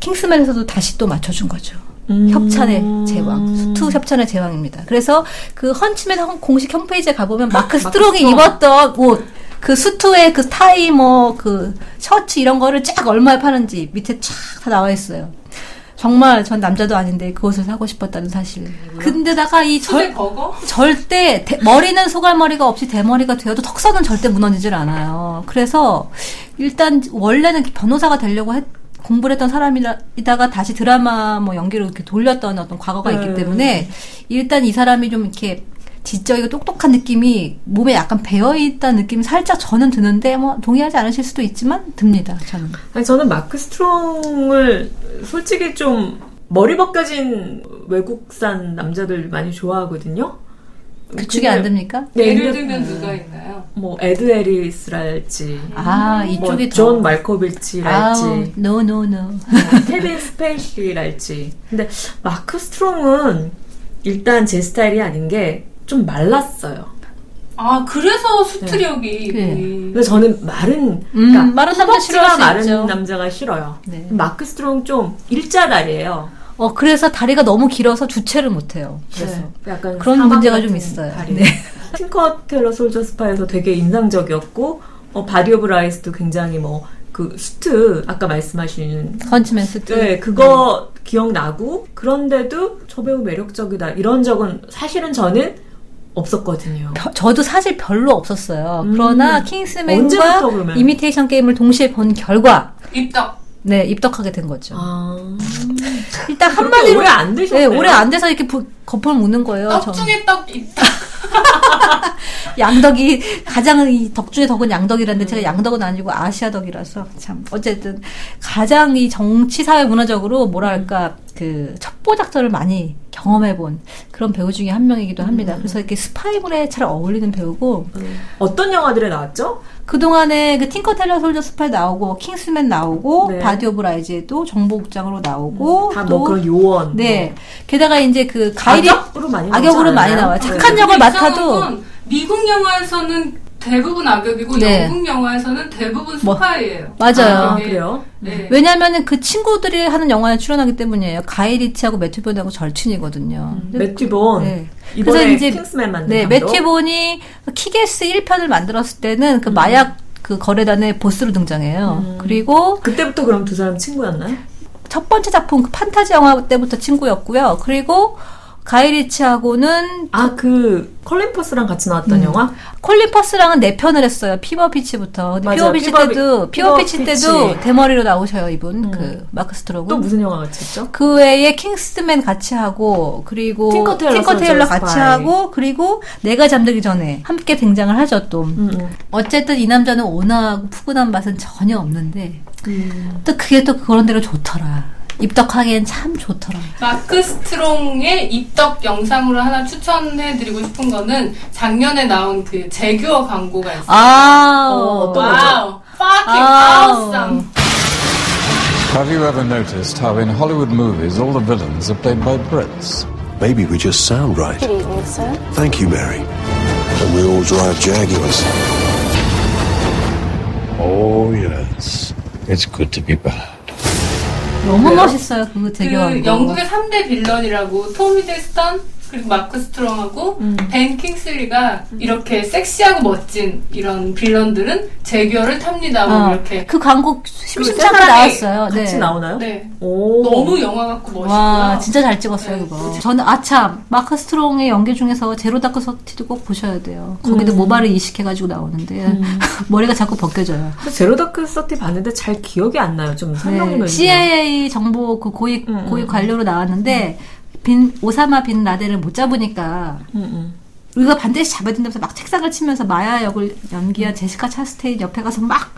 킹스맨에서도 다시 또 맞춰준 거죠. 음. 협찬의 제왕, 수트 협찬의 제왕입니다. 그래서 그 헌츠맨 홈- 공식 홈페이지에 가보면 마크 스트롱이 스트롱. 입었던 옷, 그 수트에 그 타이, 뭐, 그 셔츠 이런 거를 쫙 얼마에 파는지 밑에 쫙 다 나와 있어요. 정말 전 남자도 아닌데 그 옷을 사고 싶었다는 사실. 근데다가 이 절? 절대 대- 머리는 소갈머리가 없이 대머리가 되어도 턱선은 절대 무너지질 않아요. 그래서 일단 원래는 변호사가 되려고 했- 공부를 했던 사람이다가 다시 드라마 뭐 연기로 이렇게 돌렸던 어떤 과거가 있기 네. 때문에 일단 이 사람이 좀 이렇게 지적이고 똑똑한 느낌이 몸에 약간 배어 있다는 느낌이 살짝 저는 드는데 뭐 동의하지 않으실 수도 있지만 듭니다. 저는. 아니, 저는 마크 스트롱을 솔직히 좀 머리 벗겨진 외국산 남자들 많이 좋아하거든요. 그쪽이 근데- 안 됩니까? 네, 예를 들면 누가 있나요? 뭐 에드 해리스랄지, 아 이쪽이 뭐 더. 존 말코빌치랄지, 아우, no no no. 뭐 케빈 스페이시랄지. 근데 마크 스트롱은 일단 제 스타일이 아닌 게 좀 말랐어요. 아 그래서 수트력이 네. 거의 그래서 저는 마른, 음, 그러니까 마른 남자 수 마른 있죠. 남자가 싫어요. 네. 마크 스트롱 좀 일자 다리예요. 어 그래서 다리가 너무 길어서 주체를 못해요. 그래서 네. 약간 그런 문제가 좀 있어요. 다리. 네. 팅커 테일러 솔저 스파이에서 되게 인상적이었고 어, 바디 오브 라이즈도 굉장히 뭐 그 수트 아까 말씀하신 헌츠맨 수트. 네 그거 기억나고 그런데도 저 배우 매력적이다 이런 적은 사실은 저는 없었거든요. 벼- 저도 사실 별로 없었어요. 음. 그러나 킹스맨과? 이미테이션 게임을 동시에 본 결과 입덕. 네 입덕하게 된 거죠. 아 일단 한마디로 오래 안 네, 되셨네요. 오래 안 돼서 이렇게 부- 거품을 묻는 거예요. 떡 저. 중에 떡 입덕. 양덕이 가장 이 덕 중에 덕은 양덕이라는데 제가 양덕은 아니고 아시아 덕이라서 참 어쨌든 가장 이 정치 사회 문화적으로 뭐랄까 그 첩보작전을 많이 경험해본 그런 배우 중에 한 명이기도 합니다. 그래서 이렇게 스파이물에 잘 어울리는 배우고 어떤 영화들에 나왔죠? 그동안에 그 팅커 테일러 솔저 스파이 나오고 킹스맨 나오고 네. 바디 오브 라이즈에도 정보국장으로 나오고 다또뭐 그런 요원 네 게다가 이제 그 가이 리치 악역으로 많이 악역으로 많이? 나와요. 네. 착한 역을 이상한 맡아도 건 미국 영화에서는 대부분 악역이고 네. 영국 영화에서는 대부분 뭐, 스파이예요. 맞아요. 아, 네. 그래요? 네. 왜냐하면은 그 친구들이 하는 영화에 출연하기 때문이에요. 가이 리치하고 매튜 본하고 절친이거든요. 매튜 본 네. 그래서 이제- 킹스맨 만든 네. 매튜 본이 킥애스 1편을 만들었을 때는 음. 그 마약 그 거래단의 보스로 등장해요. 그리고 그때부터 그럼 두 사람 친구였나요? 첫 번째 작품 그 판타지 영화 때부터 친구였고요. 그리고 가이 리치하고는 아 그 콜린 퍼스랑 같이 나왔던 음. 영화? 콜린 퍼스랑은 네 편을 했어요. 피버 피치부터. 피버 피치 피버 피- 때도 피버 피버 피치. 때도 대머리로 나오셔요. 이분 음. 그 마크 스트롱. 또 무슨 영화 같이 했죠? 그 외에 킹스맨 같이 하고 그리고 팅커 테일러 팅커 테일러 같이 스파이. 하고 그리고 내가 잠들기 전에 함께 등장을 하죠 또. 음, 음. 어쨌든 이 남자는 온화하고 푸근한 맛은 전혀 없는데 음. 또 그게 또 그런 대로 좋더라. 입덕하기엔 참 좋더라. 마크 스트롱의 입덕 영상으로 하나 추천해드리고 싶은 거는 작년에 나온 그 제규어 광고가 있어요. 아, 어, 또 와우, fucking 아우. awesome. Have you ever noticed how in Hollywood movies all the villains are played by Brits? Maybe we just sound right. Good evening, sir. Thank you, Mary. And we all drive Jaguars. Oh, yes. It's good to be bad. 너무 멋있어요 그 그 재규어 광고. 영국의 3대 villain이라고 톰 히들스턴, 그리고 마크 스트롱하고 음. 벤 킹슬리가 이렇게 섹시하고 멋진 이런 villain들은 재규어를 탑니다. 뭐 어, 이렇게 그 광고 그 심심찮게 나왔어요. 같이 네. 나오나요? 네. 오. 너무 영화 같고 멋있고요. 와 진짜 잘 찍었어요 네. 그거. 저는 아참 마크 스트롱의 연기 중에서 제로 다크 서티도 꼭 보셔야 돼요. 거기도 모발을 이식해가지고 나오는데 머리가 자꾸 벗겨져요. 그 Zero Dark Thirty 봤는데 잘 기억이 안 나요. 좀 설명 좀 네, 해주세요. CIA 정보 그 고위 음, 고위 음, 관료로 나왔는데 빈 오사마 빈 라덴을 못 잡으니까 음, 음. 우리가 반드시 잡아야 된다면서 막 책상을 치면서 마야 역을 연기한 제시카 차스테인 옆에 가서 막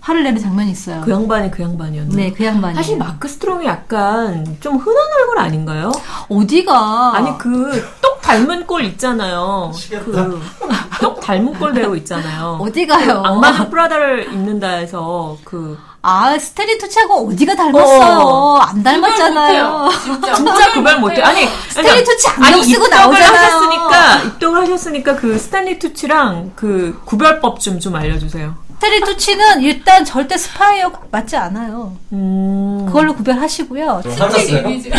화를 내는 장면이 있어요. 그 양반이 그 양반이었나요? 네, 그 양반이. 사실 마크 스트롱이 약간 좀 흔한 얼굴 아닌가요? 어디가 아니 그 똑 닮은 꼴 있잖아요. 그똑 닮은 꼴 배우 있잖아요. 어디가요? 악마는 프라다를 입는다 해서 그 아 스탠리 투치하고 어디가 닮았어요? 어. 안 닮았잖아요. 진짜 진짜 구별 못해. 아니 스탠리 투치 안경 아니, 쓰고 나오잖아요. 하셨으니까 입덕을 하셨으니까 그 스탠리 투치랑 그 구별법 좀 좀 알려주세요. 스탠리 투치는 일단 절대 스파이어 맞지 않아요. 음. 그걸로 구별하시고요. 스틱 이미지.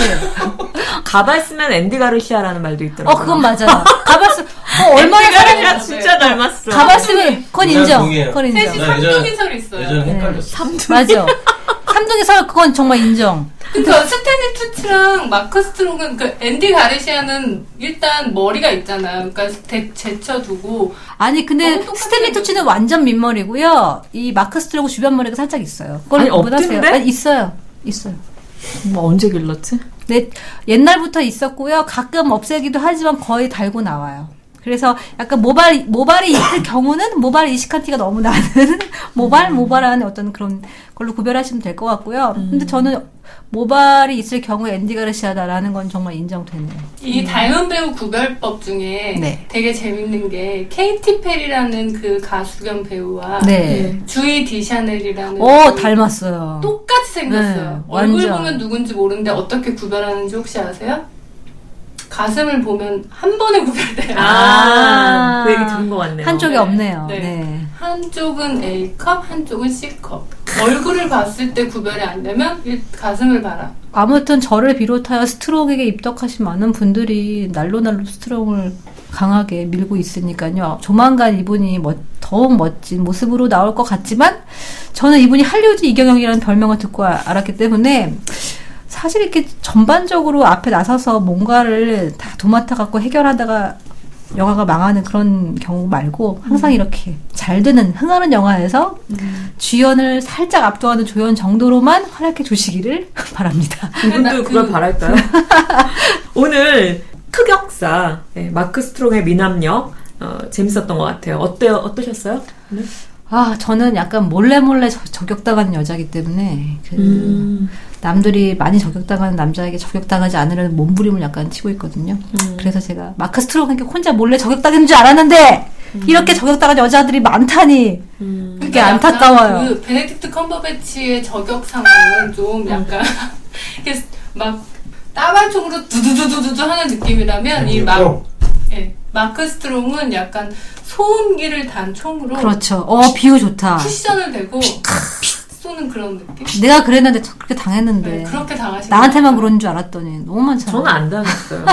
가발 쓰면 앤디 가르시아라는 말도 있더라고요. 어 그건 맞아요. 가발 쓰 어, 앤디 가르시아 진짜 닮았어. 가발 쓰면 그건 인정 인정. 그건 인정. 셋이 삼 동일인설 있어요. 예전에 네. 헷갈렸어. 맞아. 삼동에서 그건 정말 인정. 그러니까 스탠리 투치랑 마크 스트롱은 그 앤디 가르시아는 일단 머리가 있잖아요. 그러니까 대, 제쳐두고 아니 근데. 스탠리 투치는 완전 민머리고요. 이 마크 스트롱은 주변 머리가 살짝 있어요. 그걸 아니. 없던데? 아니, 있어요. 있어요. 뭐 언제 길렀지? 네, 옛날부터 있었고요. 가끔 없애기도 하지만 거의 달고 나와요. 그래서 약간 모발, 모발이 있을 경우는 모발 이식한 티가 너무 나는 모발, 모발한 어떤 그런 걸로 구별하시면 될 것 같고요. 근데 저는 모발이 있을 경우에 앤디 가르시아다라는 건 정말 인정되네요. 이 닮은 배우 구별법 중에 네. 되게 재밌는 게 케이티 페리라는 그 가수 겸 배우와 네. 주이 디샤넬이라는 오, 그 닮았어요. 똑같이 생겼어요. 네, 얼굴 완전. 보면 누군지 모르는데 어떻게 구별하는지 혹시 아세요? 가슴을 보면 한 번에 구별돼요. 아, 그 얘기 들은 것 같네요. 한쪽이 네. 없네요. 네. 네. 한쪽은 A컵, 한쪽은 C컵. 얼굴을 봤을 때 구별이 안 되면 일- 가슴을 봐라. 아무튼 저를 비롯하여 스트롱에게 입덕하신 많은 분들이 날로날로 스트롱을 강하게 밀고 있으니까요. 조만간 이분이 멋- 더욱 멋진 모습으로 나올 것 같지만 저는 이분이 할리우드 이경영이라는 별명을 듣고 아- 알았기 때문에 사실 이렇게 전반적으로 앞에 나서서 뭔가를 다 도맡아 갖고 해결하다가 영화가 망하는 그런 경우 말고 항상 이렇게 잘 되는 흥하는 영화에서 주연을 살짝 압도하는 조연 정도로만 활약해 주시기를 바랍니다. 나 이분도 그- 그걸 바랄까요? 오늘 흑역사 네, 마크 스트롱의 미남역 어, 재밌었던 것 같아요. 어때요? 어떠셨어요? 오늘? 아, 저는 약간 몰래 몰래 저, 저격당하는 여자기 때문에 그 음. 남들이 많이 저격당하는 남자에게 저격당하지 않으려는 몸부림을 약간 치고 있거든요. 음. 그래서 제가 마크 스트롱에게 혼자 몰래 저격당한 줄 알았는데 이렇게 저격당한 여자들이 많다니 음. 그게 약간 안타까워요. 그 베네딕트 컴버배치의 저격 상황은 좀 약간 이렇게 막 따발총으로 두두두두두 하는 느낌이라면 이 마, 예, 마크 스트롱은 약간 소음기를 단 총으로 그렇죠. 어, 비유 좋다. 쿠션을 대고 쏘는 그런 느낌? 내가 그랬는데 저- 그렇게 당했는데 네, 그렇게 당하시는 나한테만 것 그런 줄 알았더니 너무 많잖아. 저는 안 당했어요.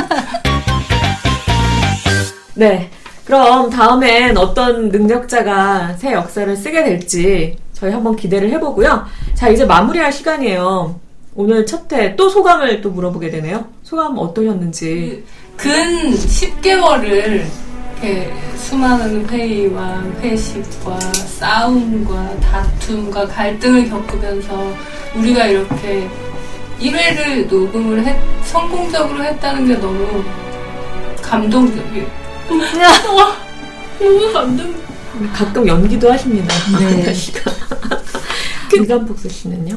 네. 그럼 다음엔 어떤 능력자가 새 역사를 쓰게 될지 저희 한번 기대를 해보고요. 자, 이제 마무리할 시간이에요. 오늘 첫 회 또 소감을 또 물어보게 되네요. 소감 어떠셨는지. 근 10개월을 이렇게 수많은 회의와 회식과 싸움과 다툼과 갈등을 겪으면서 우리가 이렇게 1회를 녹음을 했- 성공적으로 했다는 게 너무 감동적이에요. 와, 너무 감동. 가끔 연기도 하십니다. 네. 씨가. 김간폭스 씨는요?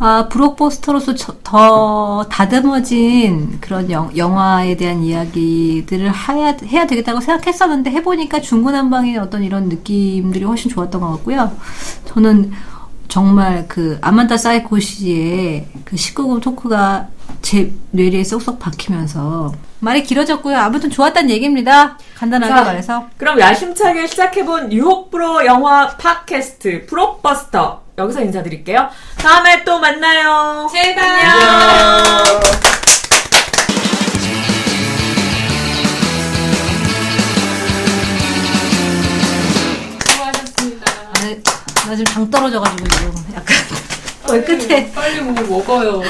아, 브록버스터로서 저- 더 다듬어진 그런 영, 영화에 대한 이야기들을 해야, 해야 되겠다고 생각했었는데 해보니까 중구난방의 어떤 이런 느낌들이 훨씬 좋았던 것 같고요. 저는 정말 그 아만다 사이코시의 그 19금 토크가 제 뇌리에 쏙쏙 박히면서 말이 길어졌고요. 아무튼 좋았다는 얘기입니다. 간단하게 자, 말해서. 그럼 야심차게 시작해본 유혹 프로 영화 팟캐스트 브록버스터 여기서 인사드릴게요. 다음에 또 만나요. 제발요. 안녕. 아, 나 지금 당 떨어져가지고 이거 약간 빨리, 왜 끝에 빨리 뭐 먹어요